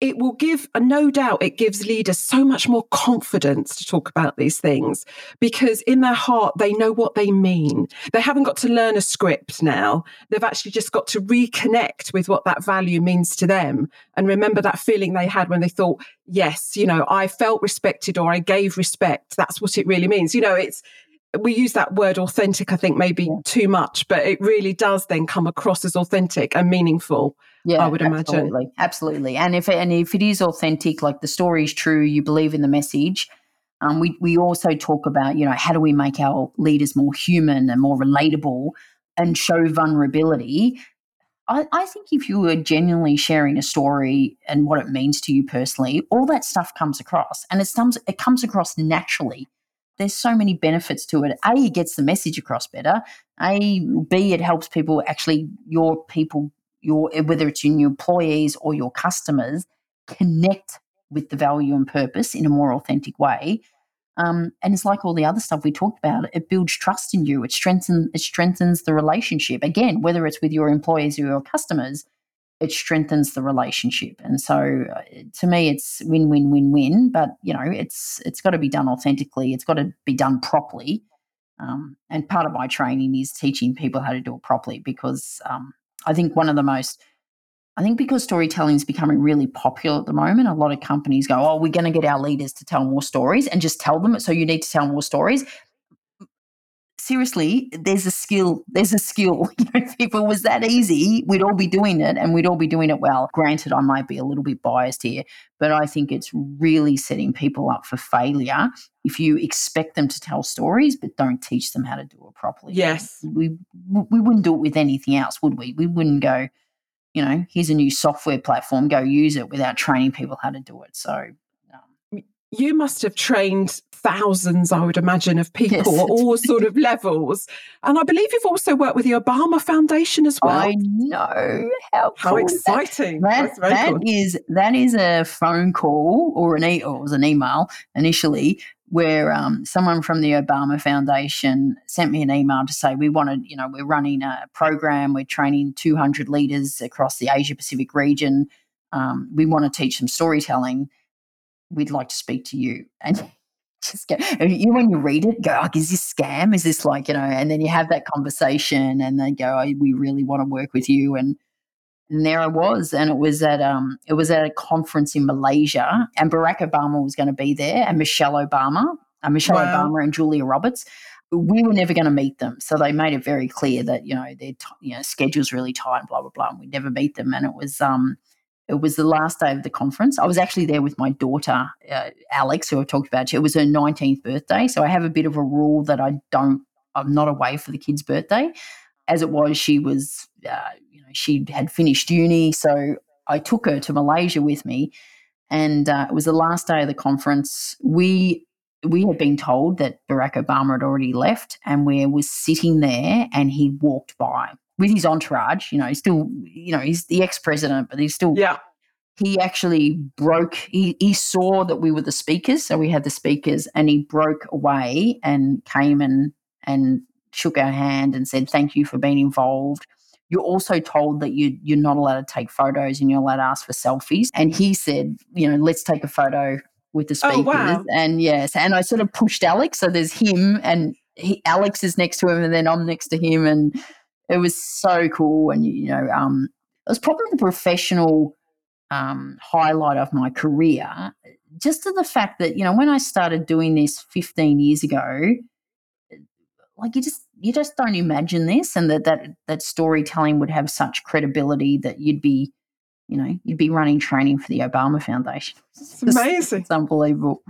It will give, no doubt, it gives leaders so much more confidence to talk about these things because in their heart, they know what they mean. They haven't got to learn a script now. They've actually just got to reconnect with what that value means to them and remember that feeling they had when they thought, yes, you know, I felt respected or I gave respect. That's what it really means. You know, it's, we use that word authentic, I think, maybe yeah. too much, but it really does then come across as authentic and meaningful. Yeah, I would absolutely, imagine. Absolutely. And if it, and if it is authentic, like the story is true, you believe in the message. Um, we we also talk about you know how do we make our leaders more human and more relatable and show vulnerability. I, I think if you are genuinely sharing a story and what it means to you personally, all that stuff comes across, and it comes it comes across naturally there's so many benefits to it. A, it gets the message across better. A, B, it helps people actually, your people, your whether it's your new employees or your customers, connect with the value and purpose in a more authentic way. Um, and it's like all the other stuff we talked about. It builds trust in you. It strengthens it strengthens the relationship. Again, whether it's with your employees or your customers, it strengthens the relationship. And so uh, to me it's win win win win, but you know, it's it's got to be done authentically. It's got to be done properly. Um, and part of my training is teaching people how to do it properly because um, I think one of the most I think because storytelling is becoming really popular at the moment, a lot of companies go, "Oh, we're going to get our leaders to tell more stories and just tell them." So you need to tell more stories seriously, there's a skill. There's a skill. You know, if it was that easy, we'd all be doing it and we'd all be doing it well. Granted, I might be a little bit biased here, but I think it's really setting people up for failure if you expect them to tell stories but don't teach them how to do it properly. Yes. We we wouldn't do it with anything else, would we? We wouldn't go, you know, here's a new software platform, go use it without training people how to do it. So um, you must have trained thousands, I would imagine, of people yes. at all sort of levels. And I believe you've also worked with the Obama Foundation as well. I know how, how cool exciting! That, that, that cool. is, that is a phone call or an e- or was an email initially where um, someone from the Obama Foundation sent me an email to say we wanted, you know, we're running a program, we're training 200 leaders across the Asia Pacific region. Um, we want to teach them storytelling. We'd like to speak to you. And just get you when you read it, go, oh, is this scam? Is this like, you know, and then you have that conversation and they go, oh, we really want to work with you. And and there I was, and it was at um, it was at a conference in Malaysia, and Barack Obama was going to be there, and Michelle Obama, uh, Michelle wow. Obama, and Julia Roberts. We were never going to meet them, so they made it very clear that you know their t- you know schedules really tight, blah blah blah, and we'd never meet them. And it was um, it was the last day of the conference. I was actually there with my daughter, uh, Alex, who I've talked about. It was her 19th birthday. So I have a bit of a rule that I don't I'm not away for the kid's birthday. As it was, she was, uh, you know, she had finished uni. So I took her to Malaysia with me. And uh, it was the last day of the conference. We we had been told that Barack Obama had already left, and we were sitting there, and he walked by with his entourage. You know, he's still, you know, he's the ex president, but he's still yeah he actually broke he, he saw that we were the speakers so we had the speakers and he broke away and came and and shook our hand and said thank you for being involved you're also told that you you're not allowed to take photos and you're allowed to ask for selfies and he said you know let's take a photo with the speakers oh, wow. and yes and i sort of pushed alex so there's him and he, alex is next to him and then i'm next to him and it was so cool and you know um it was probably the professional um, highlight of my career, just to the fact that you know when I started doing this 15 years ago, like you just you just don't imagine this, and that that that storytelling would have such credibility that you'd be, you know, you'd be running training for the Obama Foundation. It's amazing. It's unbelievable.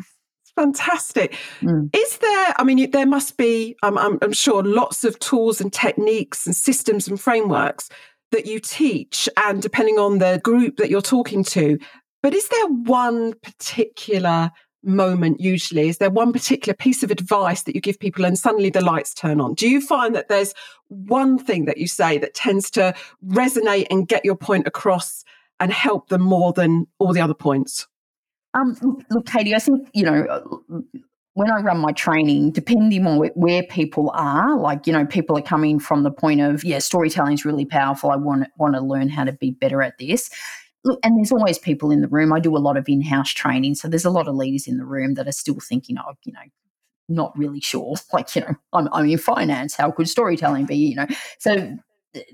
Fantastic. Mm. Is there? I mean, there must be. Um, I'm, I'm sure lots of tools and techniques and systems and frameworks that you teach and depending on the group that you're talking to. But is there one particular moment usually? Is there one particular piece of advice that you give people and suddenly the lights turn on? Do you find that there's one thing that you say that tends to resonate and get your point across and help them more than all the other points? Um, look, Katie, I think, you know, when I run my training, depending on where people are, like, you know, people are coming from the point of, yeah, storytelling is really powerful. I want, want to learn how to be better at this. Look, and there's always people in the room. I do a lot of in house training. So there's a lot of leaders in the room that are still thinking, oh, you know, not really sure. Like, you know, I'm, I'm in finance. How could storytelling be? You know, so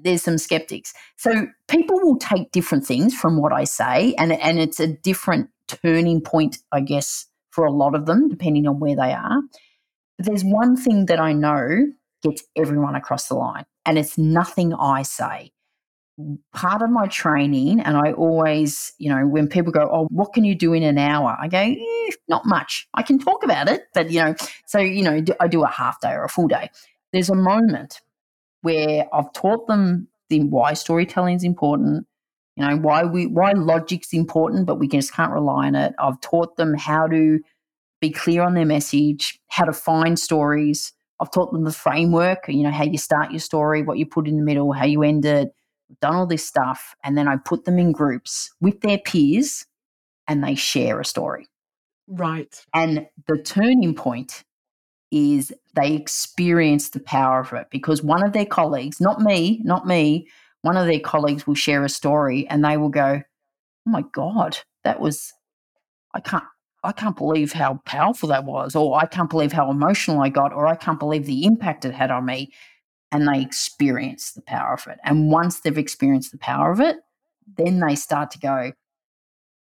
there's some skeptics. So people will take different things from what I say, and and it's a different turning point, I guess, for a lot of them, depending on where they are. But there's one thing that I know gets everyone across the line, and it's nothing I say. Part of my training, and I always, you know, when people go, Oh, what can you do in an hour? I go, eh, Not much. I can talk about it, but, you know, so, you know, I do a half day or a full day. There's a moment where I've taught them the why storytelling is important, you know why we why logic's important but we just can't rely on it. I've taught them how to be clear on their message how to find stories. I've taught them the framework you know how you start your story what you put in the middle how you end it. I've done all this stuff and then i put them in groups with their peers and they share a story. Right. And the turning point is they experience the power of it because one of their colleagues not me not me one of their colleagues will share a story and they will go, "Oh my god, that was I can't I can't believe how powerful that was or I can't believe how emotional I got or I can't believe the impact it had on me." And they experience the power of it. And once they've experienced the power of it, then they start to go,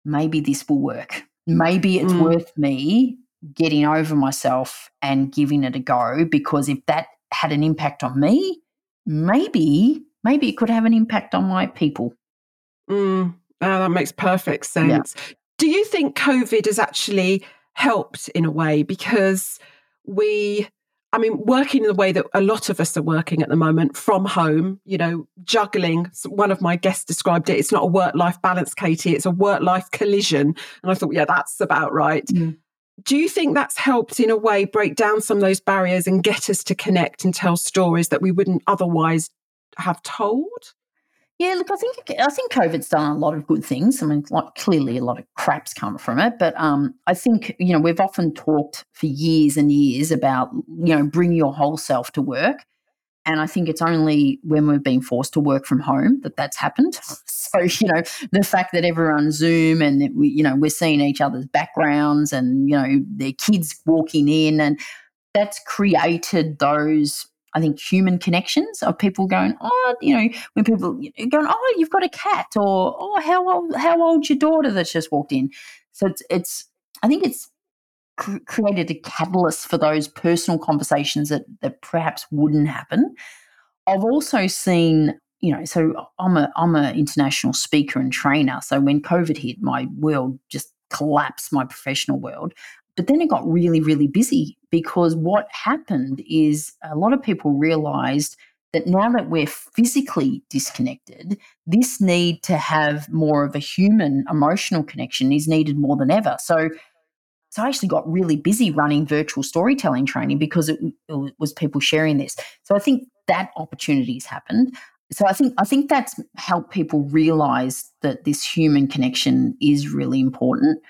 maybe this will work. Maybe it's mm. worth me getting over myself and giving it a go because if that had an impact on me, maybe maybe it could have an impact on my people. Mm, oh, that makes perfect sense. Yeah. Do you think COVID has actually helped in a way because we I mean, working in the way that a lot of us are working at the moment from home, you know, juggling. One of my guests described it. It's not a work life balance, Katie. It's a work life collision. And I thought, yeah, that's about right. Mm. Do you think that's helped in a way break down some of those barriers and get us to connect and tell stories that we wouldn't otherwise have told? Yeah, look, I think I think COVID's done a lot of good things. I mean, like clearly a lot of crap's come from it, but um, I think you know we've often talked for years and years about you know bring your whole self to work, and I think it's only when we've been forced to work from home that that's happened. So you know the fact that everyone's Zoom and we, you know we're seeing each other's backgrounds and you know their kids walking in and that's created those I think, human connections of people going, oh, you know, when people going, oh, you've got a cat, or oh, how old, how old's your daughter that's just walked in? So it's, it's I think it's cr- created a catalyst for those personal conversations that that perhaps wouldn't happen. I've also seen, you know, so I'm a I'm an international speaker and trainer. So when COVID hit, my world just collapsed, my professional world. But then it got really, really busy because what happened is a lot of people realized that now that we're physically disconnected, this need to have more of a human emotional connection is needed more than ever. So, so I actually got really busy running virtual storytelling training because it, it was people sharing this. So I think that opportunities happened. So I think I think that's helped people realize that this human connection is really important.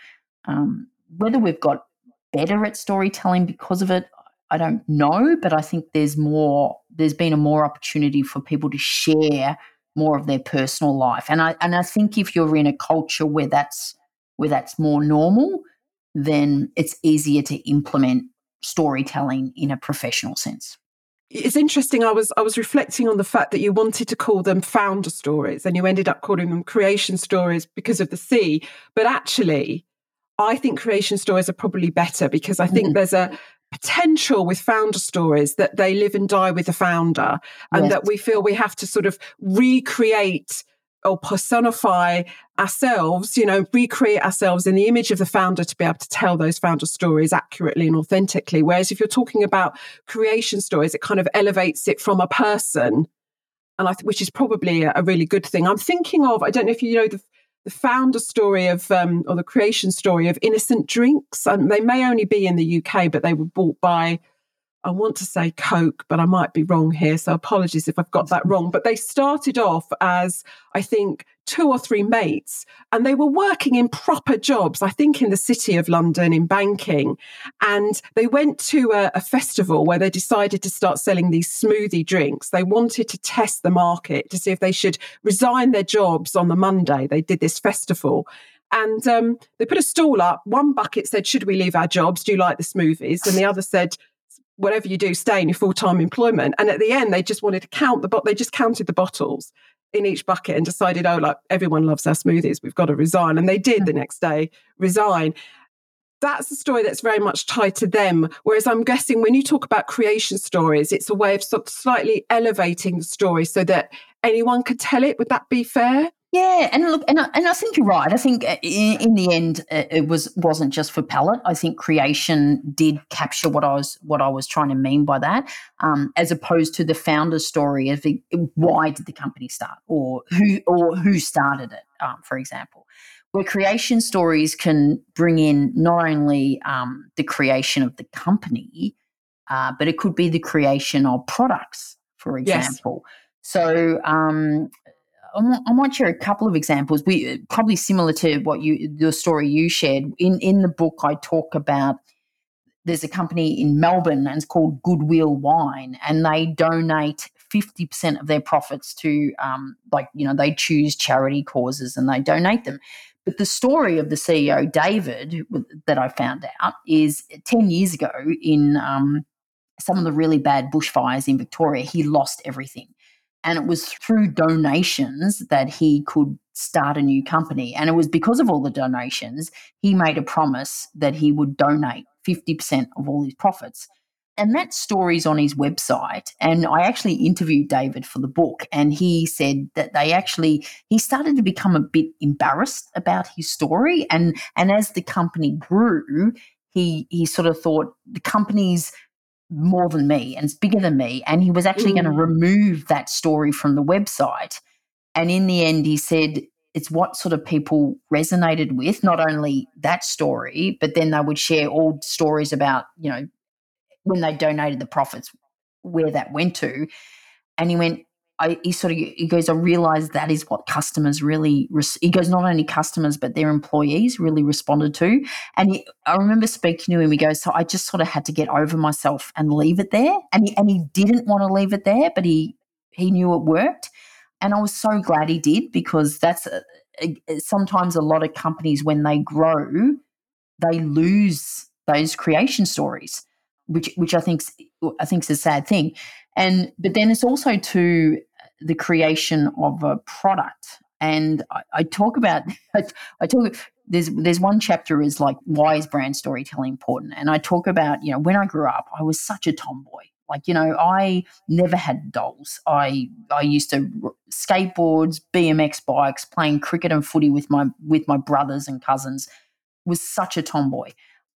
Um, whether we've got better at storytelling because of it, I don't know, but I think there's more. There's been a more opportunity for people to share more of their personal life, and I and I think if you're in a culture where that's where that's more normal, then it's easier to implement storytelling in a professional sense. It's interesting. I was I was reflecting on the fact that you wanted to call them founder stories, and you ended up calling them creation stories because of the C. But actually, I think creation stories are probably better because I think mm. there's a potential with founder stories that they live and die with the founder and yes. that we feel we have to sort of recreate or personify ourselves, you know, recreate ourselves in the image of the founder to be able to tell those founder stories accurately and authentically. Whereas if you're talking about creation stories, it kind of elevates it from a person, and I th- which is probably a, a, really good thing. I'm thinking of, I don't know if you know the the founder story of, um, or the creation story of Innocent Drinks. They may only be in the UK, but they were bought by I want to say Coke, but I might be wrong here. So apologies if I've got that wrong. But they started off as, I think, two or three mates, and they were working in proper jobs, I think in the city of London in banking. And they went to a, a festival where they decided to start selling these smoothie drinks. They wanted to test the market to see if they should resign their jobs on the Monday. They did this festival. And um, they put a stall up. One bucket said, Should we leave our jobs? Do you like the smoothies? And the other said, whatever you do, stay in your full time employment. And at the end, they just wanted to count the but they just counted the bottles in each bucket and decided, oh, like everyone loves our smoothies, we've got to resign. And they did mm. the next day resign. That's a story that's very much tied to them. Whereas I'm guessing when you talk about creation stories, it's a way of sort of slightly elevating the story so that anyone could tell it. Would that be fair? Yeah, and look, and I, and I think you're right. I think uh, in, in, the end, uh, it was wasn't just for palette. I think creation did capture what I was what I was trying to mean by that, um, as opposed to the founder story of the, why did the company start, or who or who started it, um, for example. Where creation stories can bring in not only um, the creation of the company, uh, but it could be the creation of products, for example. Yes. So um, I might share a couple of examples. We probably similar to what you the story you shared in in the book. I talk about there's a company in Melbourne and it's called Goodwill Wine, and they donate fifty percent of their profits to um, like you know they choose charity causes and they donate them. But the story of the CEO David that I found out is ten years ago in um, some of the really bad bushfires in Victoria, he lost everything and it was through donations that he could start a new company. And it was because of all the donations, he made a promise that he would donate 50% of all his profits. And that story's on his website. And I actually interviewed David for the book, and he said that they actually he started to become a bit embarrassed about his story. And and as the company grew, he he sort of thought the company's more than me and it's bigger than me. And he was actually mm. going to remove that story from the website. And in the end, he said it's what sort of people resonated with, not only that story, but then they would share all stories about, you know, when they donated the profits, where that went to. And he went, I, he sort of he goes, I realize that is what customers really. He goes, not only customers but their employees really responded to. And he, I remember speaking to him. He goes, so I just sort of had to get over myself and leave it there. And he and he didn't want to leave it there, but he he knew it worked. And I was so glad he did because that's a, a, sometimes a lot of companies when they grow, they lose those creation stories, which which I think I think is a sad thing. And but then it's also to the creation of a product. And I, I talk about I, I talk there's there's one chapter is like why is brand storytelling important? And I talk about, you know, when I grew up, I was such a tomboy. Like, you know, I never had dolls. I I used to skateboards, BMX bikes, playing cricket and footy with my with my brothers and cousins. Was such a tomboy.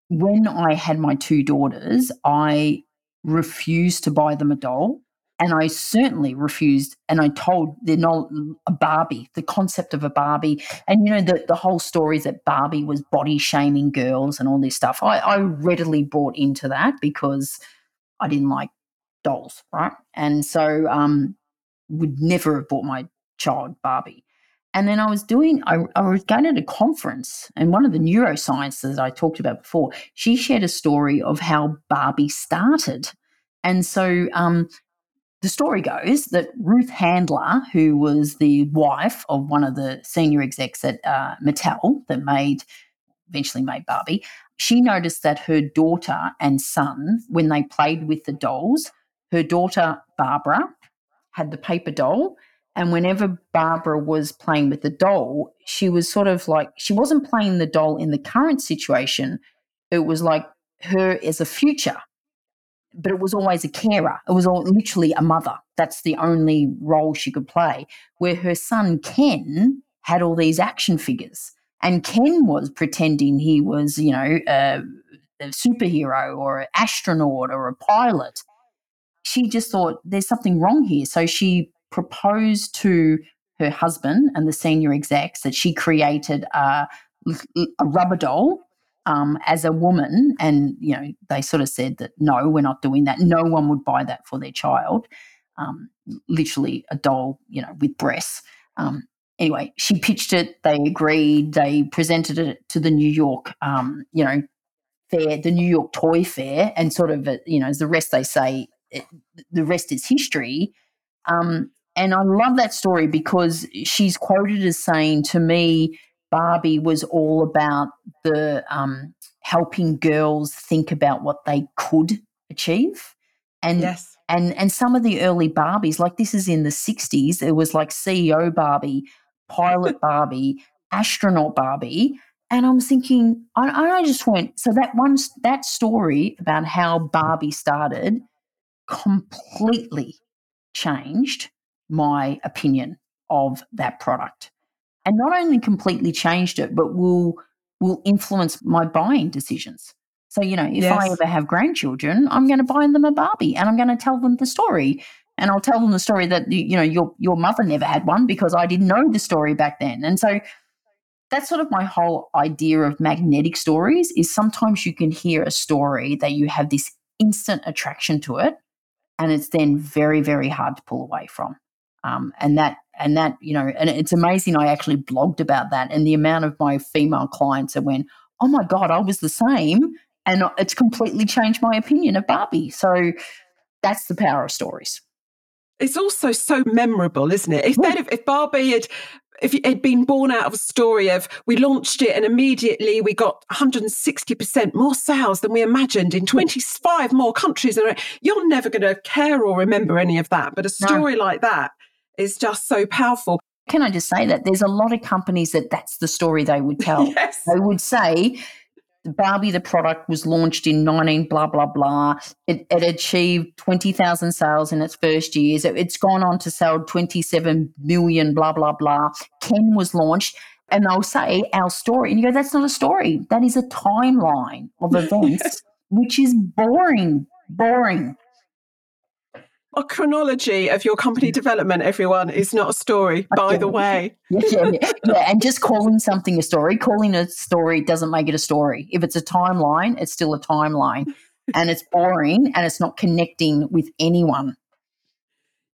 when I had my two daughters, I refused to buy them a doll. And I certainly refused, and I told they're not a Barbie, the concept of a Barbie. And, you know, the, the whole story that Barbie was body shaming girls and all this stuff. I, I readily bought into that because I didn't like dolls, right? And so um, would never have bought my child Barbie. And then I was doing, I, I was going to a conference, and one of the neurosciences I talked about before, she shared a story of how Barbie started. And so um, the story goes that Ruth Handler, who was the wife of one of the senior execs at uh, Mattel that made, eventually made Barbie, she noticed that her daughter and son, when they played with the dolls, her daughter Barbara had the paper doll. And whenever Barbara was playing with the doll, she was sort of like, she wasn't playing the doll in the current situation. It was like her as a future, but it was always a carer. It was all, literally a mother. That's the only role she could play. Where her son Ken had all these action figures. And Ken was pretending he was, you know, a, a superhero or an astronaut or a pilot she just thought there's something wrong here. So she proposed to her husband and the senior execs that she created a, a rubber doll um, as a woman. And, you know, they sort of said that no, we're not doing that. No one would buy that for their child. Um, literally a doll, you know, with breasts. Um, anyway, she pitched it. They agreed. They presented it to the New York, um, you know, fair, the New York Toy Fair, and sort of, you know, as the rest they say, it, the rest is history. Um, and I love that story because she's quoted as saying to me, Barbie was all about the um, helping girls think about what they could achieve. And yes. and and some of the early Barbies, like this is in the 60s, it was like CEO Barbie, pilot Barbie, astronaut Barbie. And I'm thinking, I, I just went, so that one that story about how Barbie started completely changed my opinion of that product. And not only completely changed it, but will will influence my buying decisions. So, you know, if yes. I ever have grandchildren, I'm going to buy them a Barbie and I'm going to tell them the story. And I'll tell them the story that you know your your mother never had one because I didn't know the story back then. And so that's sort of my whole idea of magnetic stories is sometimes you can hear a story that you have this instant attraction to it and it's then very very hard to pull away from um, and that and that you know and it's amazing i actually blogged about that and the amount of my female clients that went oh my god i was the same and it's completely changed my opinion of barbie so that's the power of stories it's also so memorable, isn't it? If, yeah. if Barbie had if it had been born out of a story of we launched it and immediately we got 160% more sales than we imagined in 25 more countries you're never going to care or remember any of that but a story no. like that is just so powerful can i just say that there's a lot of companies that that's the story they would tell yes. they would say Barbie, the product, was launched in 19 blah, blah, blah. It, it achieved 20,000 sales in its first years. It, it's gone on to sell 27 million, blah, blah, blah. Ken was launched. And they'll say our story. And you go, that's not a story. That is a timeline of events, which is boring, boring a chronology of your company development, everyone, is not a story, by okay. the way. yeah, yeah, yeah, and just calling something a story, calling a story doesn't make it a story. If it's a timeline, it's still a timeline. and it's boring and it's not connecting with anyone.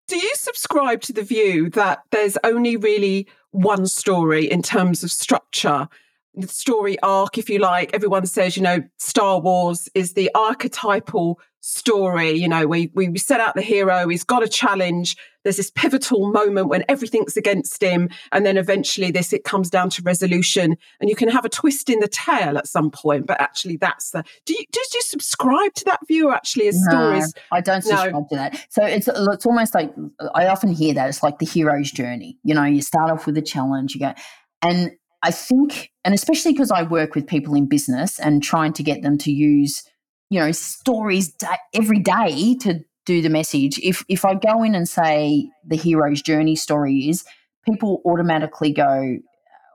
Do you subscribe to the view that there's only really one story in terms of structure the story arc, if you like. Everyone says, you know, Star Wars is the archetypal story. You know, we we set out the hero, he's got a challenge. There's this pivotal moment when everything's against him, and then eventually this it comes down to resolution, and you can have a twist in the tail at some point. But actually, that's the. Do you did you subscribe to that view? Actually, as no, stories, I don't subscribe no. to that. So it's it's almost like I often hear that it's like the hero's journey. You know, you start off with a challenge, you go, and I think, and especially because I work with people in business and trying to get them to use, you know, stories every day to do the message. If if I go in and say the hero's journey story is, people automatically go,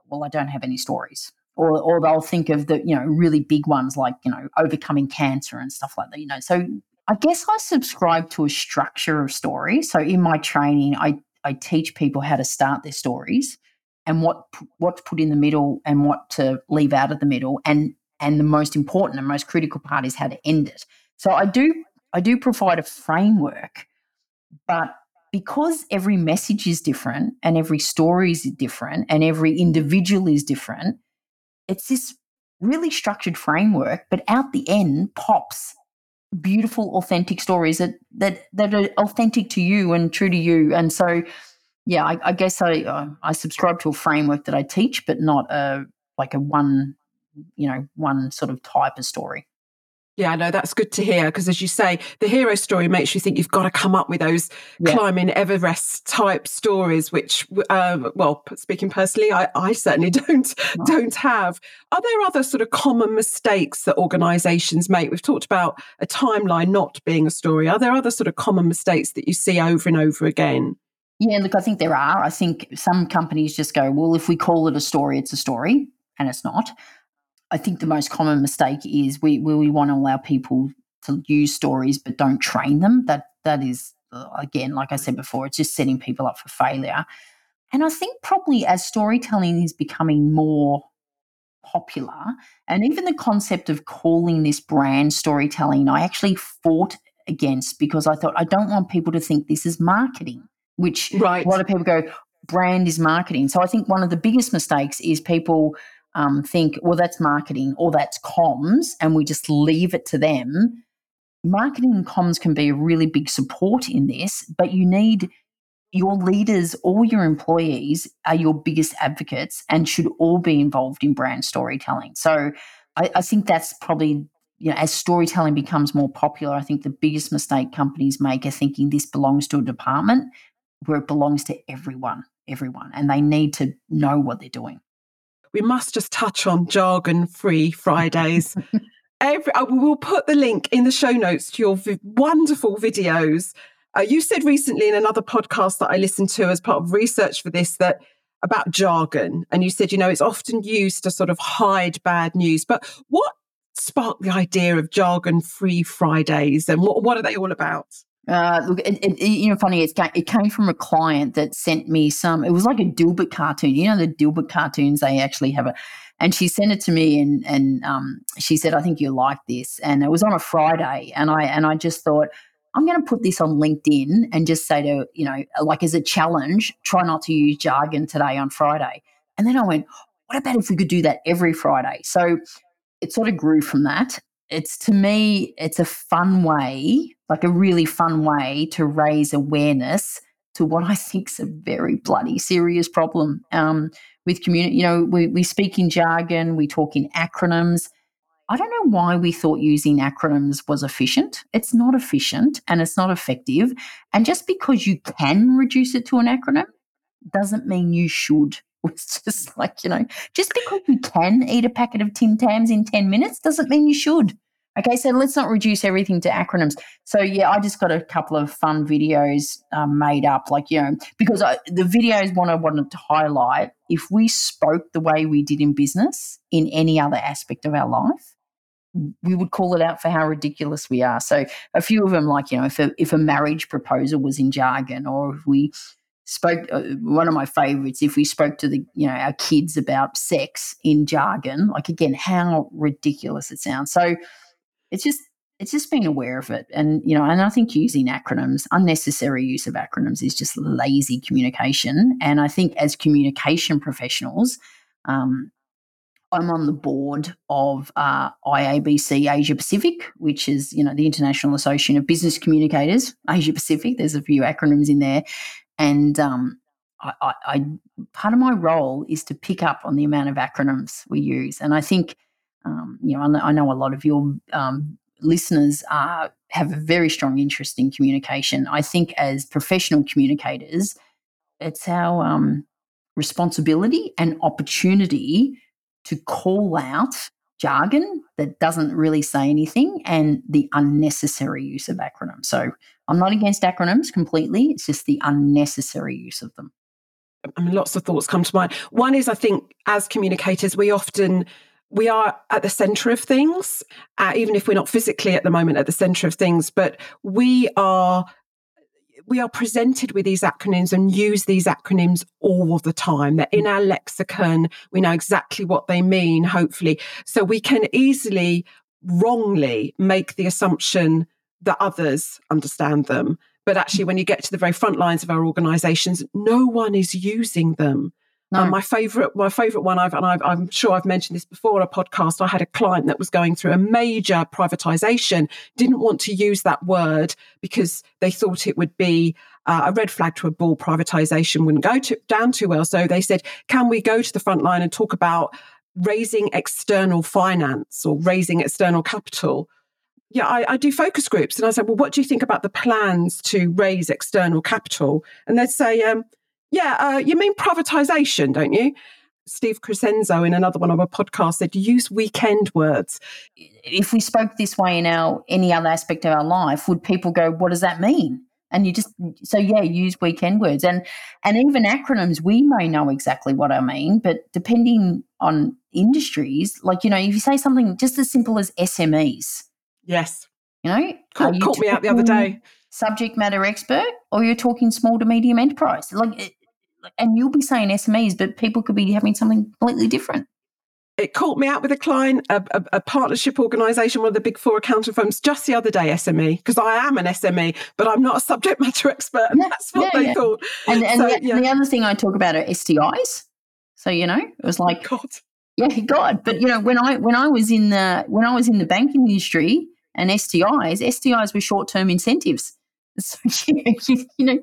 well, I don't have any stories, or, or they'll think of the, you know, really big ones like, you know, overcoming cancer and stuff like that, you know. So I guess I subscribe to a structure of story. So in my training, I, I teach people how to start their stories and what what to put in the middle and what to leave out of the middle. And and the most important and most critical part is how to end it. So I do I do provide a framework, but because every message is different and every story is different and every individual is different, it's this really structured framework, but out the end pops beautiful, authentic stories that that that are authentic to you and true to you. And so, yeah, I, I guess I uh, I subscribe to a framework that I teach, but not a like a one you know one sort of type of story. Yeah, no, that's good to hear because, as you say, the hero story makes you think you've got to come up with those yeah. climbing Everest type stories, which, um, well, speaking personally, I, I certainly don't no. don't have. Are there other sort of common mistakes that organisations make? We've talked about a timeline not being a story. Are there other sort of common mistakes that you see over and over again? Yeah, look, I think there are. I think some companies just go, well, if we call it a story, it's a story, and it's not. I think the most common mistake is we we want to allow people to use stories but don't train them. That that is uh, again, like I said before, it's just setting people up for failure. And I think probably as storytelling is becoming more popular, and even the concept of calling this brand storytelling, I actually fought against because I thought I don't want people to think this is marketing, which right. a lot of people go, brand is marketing. So I think one of the biggest mistakes is people um, think, well, that's marketing or that's comms, and we just leave it to them. Marketing and comms can be a really big support in this, but you need your leaders, or your employees are your biggest advocates and should all be involved in brand storytelling. So I, I think that's probably you know, as storytelling becomes more popular, I think the biggest mistake companies make are thinking this belongs to a department where it belongs to everyone, everyone, and they need to know what they're doing we must just touch on jargon free Fridays. Every, uh, we will put the link in the show notes to your wonderful videos. Uh, you said recently in another podcast that I listened to as part of research for this that about jargon, and you said, you know, it's often used to sort of hide bad news. But what sparked the idea of jargon free Fridays and what, what are they all about? Uh, look, it, it, you know, funny. It's, it came from a client that sent me some. It was like a Dilbert cartoon. You know, the Dilbert cartoons. They actually have a, and she sent it to me, and and um, she said, "I think you like this." And it was on a Friday, and I and I just thought, I'm going to put this on LinkedIn and just say to you know, like as a challenge, try not to use jargon today on Friday. And then I went, what about if we could do that every Friday? So it sort of grew from that it's to me, it's a fun way, like a really fun way to raise awareness to what I think is a very bloody serious problem um, with community. You know, we, we speak in jargon, we talk in acronyms. I don't know why we thought using acronyms was efficient. It's not efficient and it's not effective. And just because you can reduce it to an acronym doesn't mean you should. It's just like, you know, just because you can eat a packet of Tim Tams in 10 minutes doesn't mean you should. Okay, so let's not reduce everything to acronyms. So yeah, I just got a couple of fun videos um, made up, like you know, because I, the videos one I wanted to highlight. If we spoke the way we did in business in any other aspect of our life, we would call it out for how ridiculous we are. So a few of them, like you know, if a, if a marriage proposal was in jargon, or if we spoke uh, one of my favorites if we spoke to the you know our kids about sex in jargon like again how ridiculous it sounds. So it's just it's just being aware of it. And you know and i think using acronyms unnecessary use of acronyms is just lazy communication. And i think as communication professionals um, i'm on the board of uh, iabc asia pacific which is you know the international association of business communicators asia pacific. There's a few acronyms in there and um, I, I, I, part of my role is to pick up on the amount of acronyms we use, and I think um, you know I know a lot of your um, listeners are, have a very strong interest in communication. I think as professional communicators, it's our um, responsibility and opportunity to call out jargon that doesn't really say anything and the unnecessary use of acronyms. So I'm not against acronyms completely, it's just the unnecessary use of them. I mean, lots of thoughts come to mind. One is, I think, as communicators, we often we are at the center of things, uh, even if we're not physically at the moment at the center of things, but we are we are presented with these acronyms and use these acronyms all the time. They're in our lexicon. We know exactly what they mean, hopefully. So we can easily wrongly make the assumption that others understand them. But actually, when you get to the very front lines of our organizations, no one is using them. No. Um, my favorite, my favorite one, I've, and i am sure I've mentioned this before on a podcast. I had a client that was going through a major privatization, didn't want to use that word because they thought it would be uh, a red flag to a bull. Privatization wouldn't go to, down too well. So they said, "Can we go to the front line and talk about raising external finance or raising external capital?" Yeah, I, I, do focus groups. And I said, well, what do you think about the plans to raise external capital? And they'd say, um, yeah, uh, you mean privatization, don't you? Steve Crescenzo in another one of our podcasts said, use weekend words. If we spoke this way in our any other aspect of our life, would people go, what does that mean? And you just so yeah, use weekend words and and even acronyms. We may know exactly what I mean, but depending on industries, like you know, if you say something just as simple as SMEs, yes, you know, caught, caught me out the other day. Subject matter expert, or you're talking small to medium enterprise. Like and you'll be saying SMEs, but people could be having something completely different. It caught me out with a client, a, a, a partnership organisation, one of the big four accounting firms, just the other day, SME, because I am an SME, but I'm not a subject matter expert, and yeah, that's what yeah, they yeah. thought. And, and, so, the, and, the, other thing I talk about are STIs. So you know, it was like, God, yeah, God. But you know, when I when I was in the when I was in the banking industry and STIs, STIs were short term incentives. So, you, you know,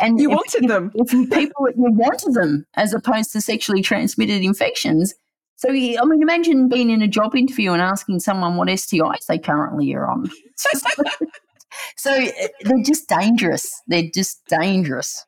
and you if, wanted them. If, people you wanted them as opposed to sexually transmitted infections. So, I mean, imagine being in a job interview and asking someone what STIs they currently are on. so they're just dangerous. They're just dangerous.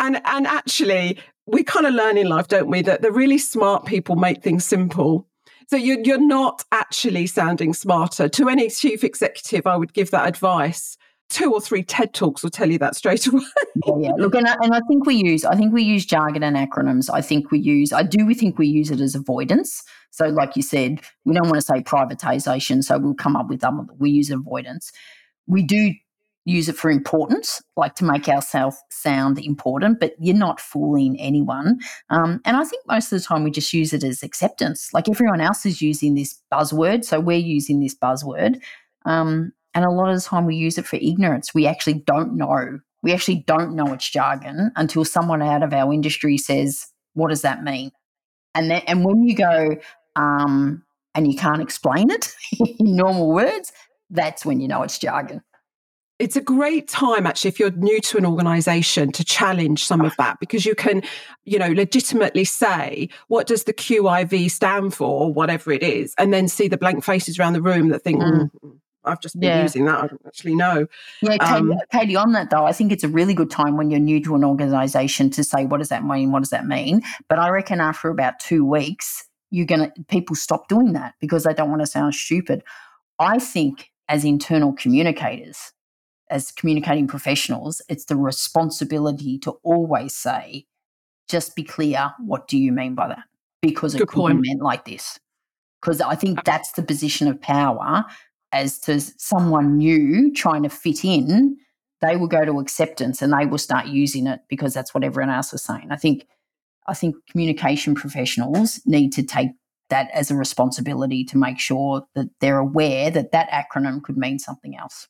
And and actually, we kind of learn in life, don't we, that the really smart people make things simple. So you're, you're not actually sounding smarter. To any chief executive, I would give that advice two or three TED talks will tell you that straight away. yeah, yeah. Look, and I, and I think we use, I think we use jargon and acronyms. I think we use, I do think we use it as avoidance. So, like you said, we don't want to say privatization, so we'll come up with them. We use avoidance. We do use it for importance, like to make ourselves sound important, but you're not fooling anyone. Um, and I think most of the time we just use it as acceptance. Like everyone else is using this buzzword, so we're using this buzzword. Um, and a lot of the time we use it for ignorance. We actually don't know. We actually don't know it's jargon until someone out of our industry says, what does that mean? And then, and when you go, um, and you can't explain it in normal words, that's when you know it's jargon. It's a great time, actually, if you're new to an organization to challenge some of that because you can, you know, legitimately say, what does the QIV stand for, or whatever it is, and then see the blank faces around the room that think, mm. Mm, I've just been yeah. using that. I don't actually know. Yeah, Katie, um, Katie, on that though, I think it's a really good time when you're new to an organization to say, what does that mean? What does that mean? But I reckon after about two weeks, you're going to, people stop doing that because they don't want to sound stupid. I think as internal communicators, as communicating professionals, it's the responsibility to always say, just be clear, what do you mean by that? Because Good it could be meant like this. Because I think that's the position of power as to someone new trying to fit in, they will go to acceptance and they will start using it because that's what everyone else is saying. I think I think communication professionals need to take that as a responsibility to make sure that they're aware that that acronym could mean something else.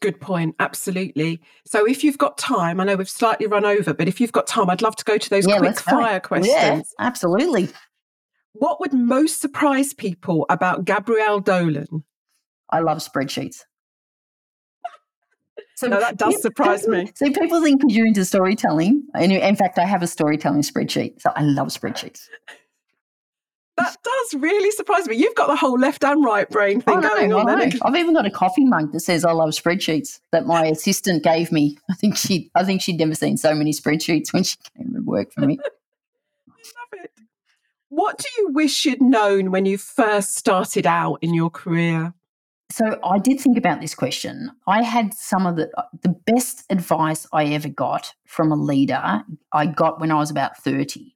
Good point. Absolutely. So, if you've got time, I know we've slightly run over, but if you've got time, I'd love to go to those yeah, quick fire questions. Yeah, absolutely. What would most surprise people about Gabrielle Dolan? I love spreadsheets. So no, that does surprise me. So people think you're into storytelling. And in fact, I have a storytelling spreadsheet. So I love spreadsheets. That does really surprise me. You've got the whole left and right brain thing oh, going on. There. I've even got a coffee mug that says "I love spreadsheets" that my assistant gave me. I think she, I think she'd never seen so many spreadsheets when she came to work for me. I love it. What do you wish you'd known when you first started out in your career? So I did think about this question. I had some of the the best advice I ever got from a leader. I got when I was about 30.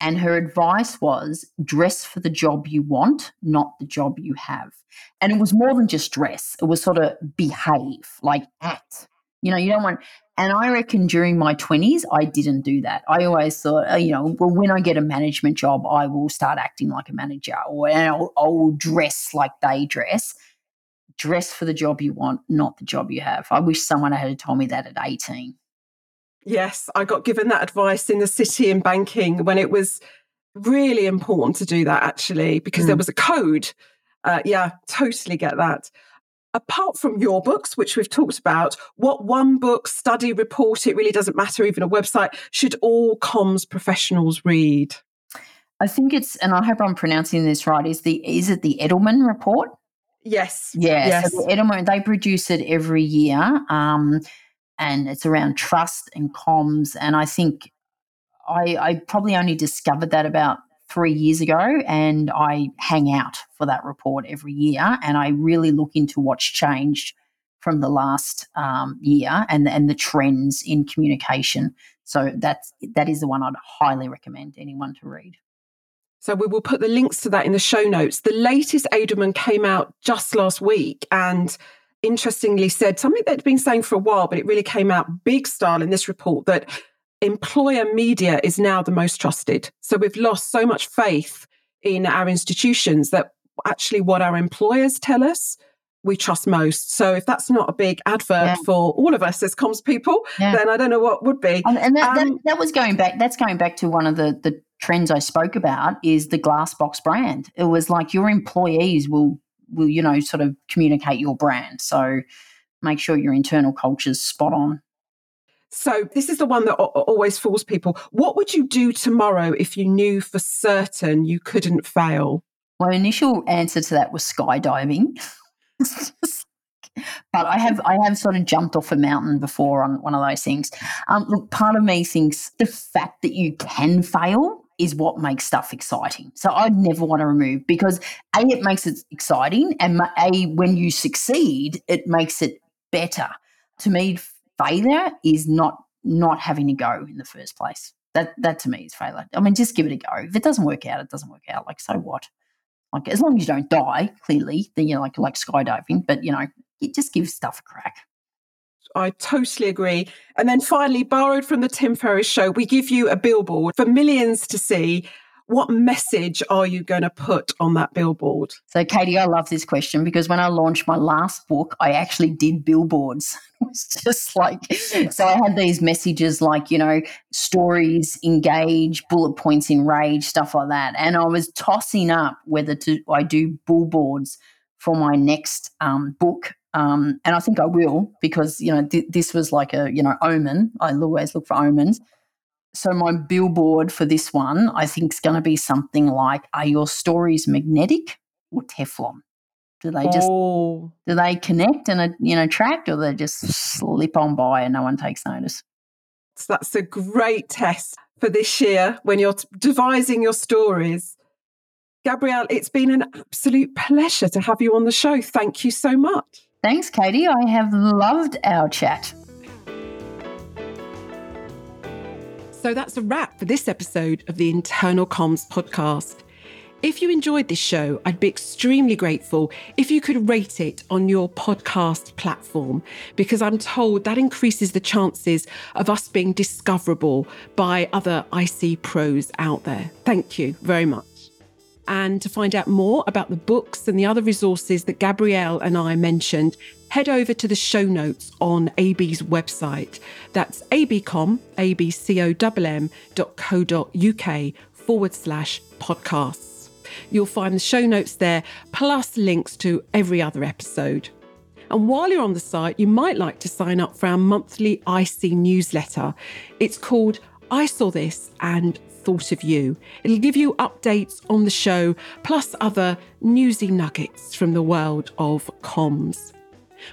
And her advice was dress for the job you want, not the job you have. And it was more than just dress. It was sort of behave, like act. You know, you don't want and I reckon during my 20s, I didn't do that. I always thought, uh, you know, well, when I get a management job, I will start acting like a manager or I'll, I'll dress like they dress dress for the job you want, not the job you have. I wish someone had told me that at 18. Yes, I got given that advice in the city in banking when it was really important to do that, actually, because mm. there was a code. Uh, yeah, totally get that. Apart from your books, which we've talked about, what one book, study, report, it really doesn't matter, even a website, should all comms professionals read? I think it's, and I hope I'm pronouncing this right, is the is it the Edelman report? Yes. Yeah. Yes. So the Edelman, they produce it every year. Um, and it's around trust and comms. And I think I, I probably only discovered that about three years ago. And I hang out for that report every year. And I really look into what's changed from the last um, year and, and the trends in communication. So that's that is the one I'd highly recommend anyone to read. So we will put the links to that in the show notes. The latest Edelman came out just last week and interestingly said something they'd been saying for a while, but it really came out big style in this report that employer media is now the most trusted. So we've lost so much faith in our institutions that actually what our employers tell us we trust most. So if that's not a big advert yeah. for all of us as comms people, yeah. then I don't know what would be. And, and that, um, that, that, was going back. That's going back to one of the the trends I spoke about is the glass box brand. It was like your employees will will you know sort of communicate your brand. So make sure your internal culture's spot on. So this is the one that always fools people. What would you do tomorrow if you knew for certain you couldn't fail? My initial answer to that was skydiving. but I have I have sort of jumped off a mountain before on one of those things. Um, look, part of me thinks the fact that you can fail is what makes stuff exciting. So I'd never want to remove because a it makes it exciting, and a when you succeed, it makes it better. To me, failure is not not having to go in the first place. That that to me is failure. I mean, just give it a go. If it doesn't work out, it doesn't work out. Like so what? Like as long as you don't die, clearly, then you know, like like skydiving. But you know, it just gives stuff a crack. I totally agree. And then finally, borrowed from the Tim Ferriss show, we give you a billboard for millions to see. What message are you going to put on that billboard? So, Katie, I love this question because when I launched my last book, I actually did billboards. it was just like, so I had these messages like, you know, stories, engage, bullet points, enrage, stuff like that. And I was tossing up whether to I do billboards for my next um, book um, and I think I will because you know th- this was like a you know omen. I always look for omens. So my billboard for this one, I think, is going to be something like: Are your stories magnetic or Teflon? Do they just oh. do they connect and you know track, or they just slip on by and no one takes notice? So that's a great test for this year when you're devising your stories. Gabrielle, it's been an absolute pleasure to have you on the show. Thank you so much. Thanks, Katie. I have loved our chat. So that's a wrap for this episode of the Internal Comms podcast. If you enjoyed this show, I'd be extremely grateful if you could rate it on your podcast platform, because I'm told that increases the chances of us being discoverable by other IC pros out there. Thank you very much. And to find out more about the books and the other resources that Gabrielle and I mentioned, head over to the show notes on AB's website. That's abcomm, A-B-C-O-M-M dot co dot UK forward slash podcasts. You'll find the show notes there, plus links to every other episode. And while you're on the site, you might like to sign up for our monthly IC newsletter. It's called I Saw This and thought of you. It'll give you updates on the show, plus other newsy nuggets from the world of comms.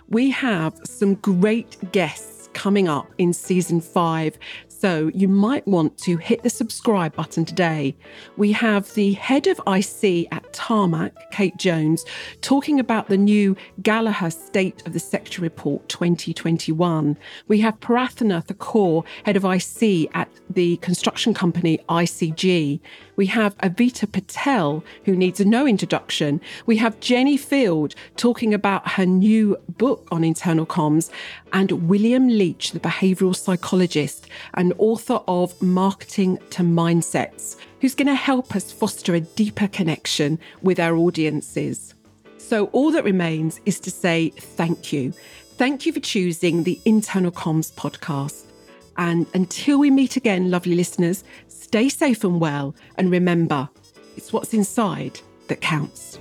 We have some great guests coming up in season five, So you might want to hit the subscribe button today. We have the head of IC at Tarmac, Kate Jones, talking about the new Gallagher State of the Sector Report 2021. We have Prarthana Thakur, head of IC at the construction company ICG. We have Advita Patel, who needs a no introduction. We have Jenni Field talking about her new book on internal comms, and William Leach, the behavioural psychologist and author of Marketing to Mindsets, who's going to help us foster a deeper connection with our audiences. So, all that remains is to say thank you. Thank you for choosing the Internal Comms podcast. And until we meet again, lovely listeners, stay safe and well. And remember, it's what's inside that counts.